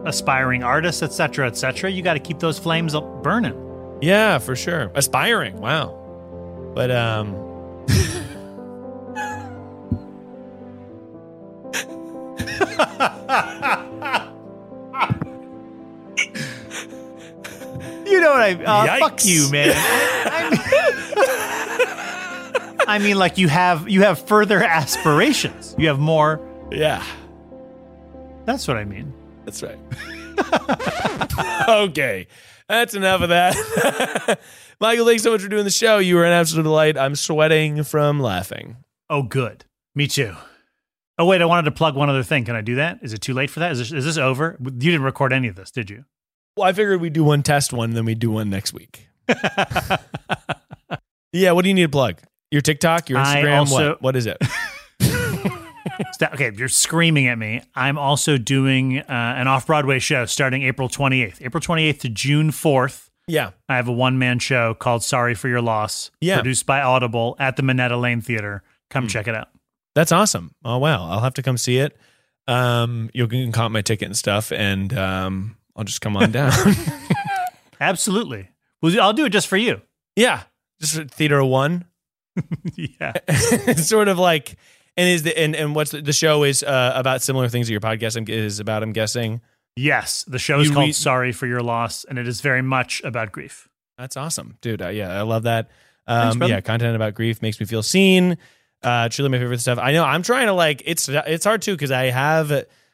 aspiring artists, etc., etc. You got to keep those flames up burning. Yeah, for sure. Aspiring. Wow. But um You know what I? Uh, fuck you, man. I, I mean, I mean, like you have you have further aspirations. You have more. yeah, That's what I mean. that's right. okay. That's enough of that. Michael, thanks so much for doing the show. You were an absolute delight. I'm sweating from laughing. Oh, good. Me too. Oh wait, I wanted to plug one other thing. Can I do that? Is it too late for that? Is this, is this over? You didn't record any of this, did you? Well, I figured we'd do one test one, then we'd do one next week. yeah, what do you need to plug? Your TikTok, your Instagram, also- what? What is it? Sta- Okay, you're screaming at me. I'm also doing uh, an off Broadway show starting April 28th. April 28th to June 4th. Yeah. I have a one man show called Sorry for Your Loss, Yeah. produced by Audible at the Minetta Lane Theater. Come check it out. That's awesome. Oh wow, I'll have to come see it. um, you can comp my ticket and stuff, and um, I'll just come on down. Absolutely. Well, I'll do it just for you. yeah, just for theater one. yeah. it's sort of like, and is the and, and what's the, the show is uh, about similar things that your podcast is about. I'm guessing. Yes, the show is You called read- Sorry for Your Loss, and it is very much about grief. That's awesome, dude. Uh, yeah, I love that. Um, brother. yeah, content about grief makes me feel seen. Uh, truly my favorite stuff. I know I'm trying to like it's it's hard too because I have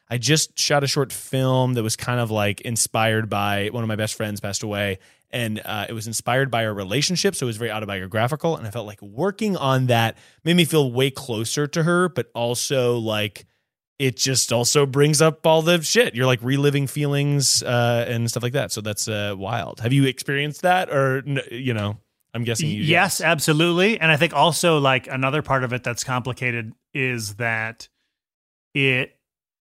I just shot a short film that was kind of like inspired by one of my best friends passed away, and uh, it was inspired by our relationship, so it was very autobiographical, and I felt like working on that made me feel way closer to her, but also like it just also brings up all the shit. You're like reliving feelings uh, and stuff like that. So that's uh, wild. Have you experienced that, or you know? I'm guessing you. Yes, absolutely. And I think also like another part of it that's complicated is that it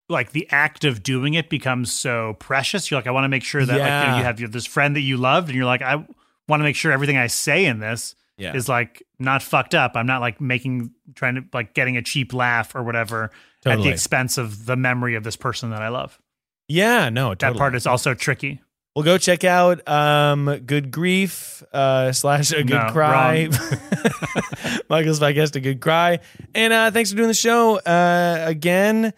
like the act of doing it becomes so precious. You're like, I want to make sure that like you, know, you have this friend that you loved, and you're like, I want to make sure everything I say in this Yeah. is like not fucked up. I'm not like making trying to like getting a cheap laugh or whatever at the expense of the memory of this person that I love. Yeah, no, totally. That part is also tricky. Well, go check out um, Good Grief uh, slash A Good No, Cry. Michael's podcast, A Good Cry. And uh, thanks for doing the show uh, again.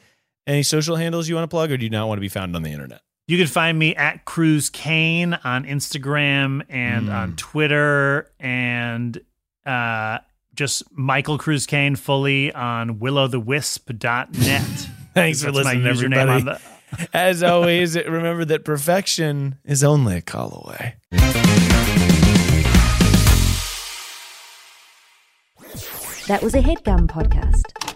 Any social handles you want to plug, or do you not want to be found on the internet? You can find me at Cruz Kayne on Instagram and on Twitter and uh, just Michael Cruz Kayne fully on willowthewisp.net. Thanks for That's my listening, username everybody. on the- As always, remember that perfection is only a call away. That was a headgum podcast.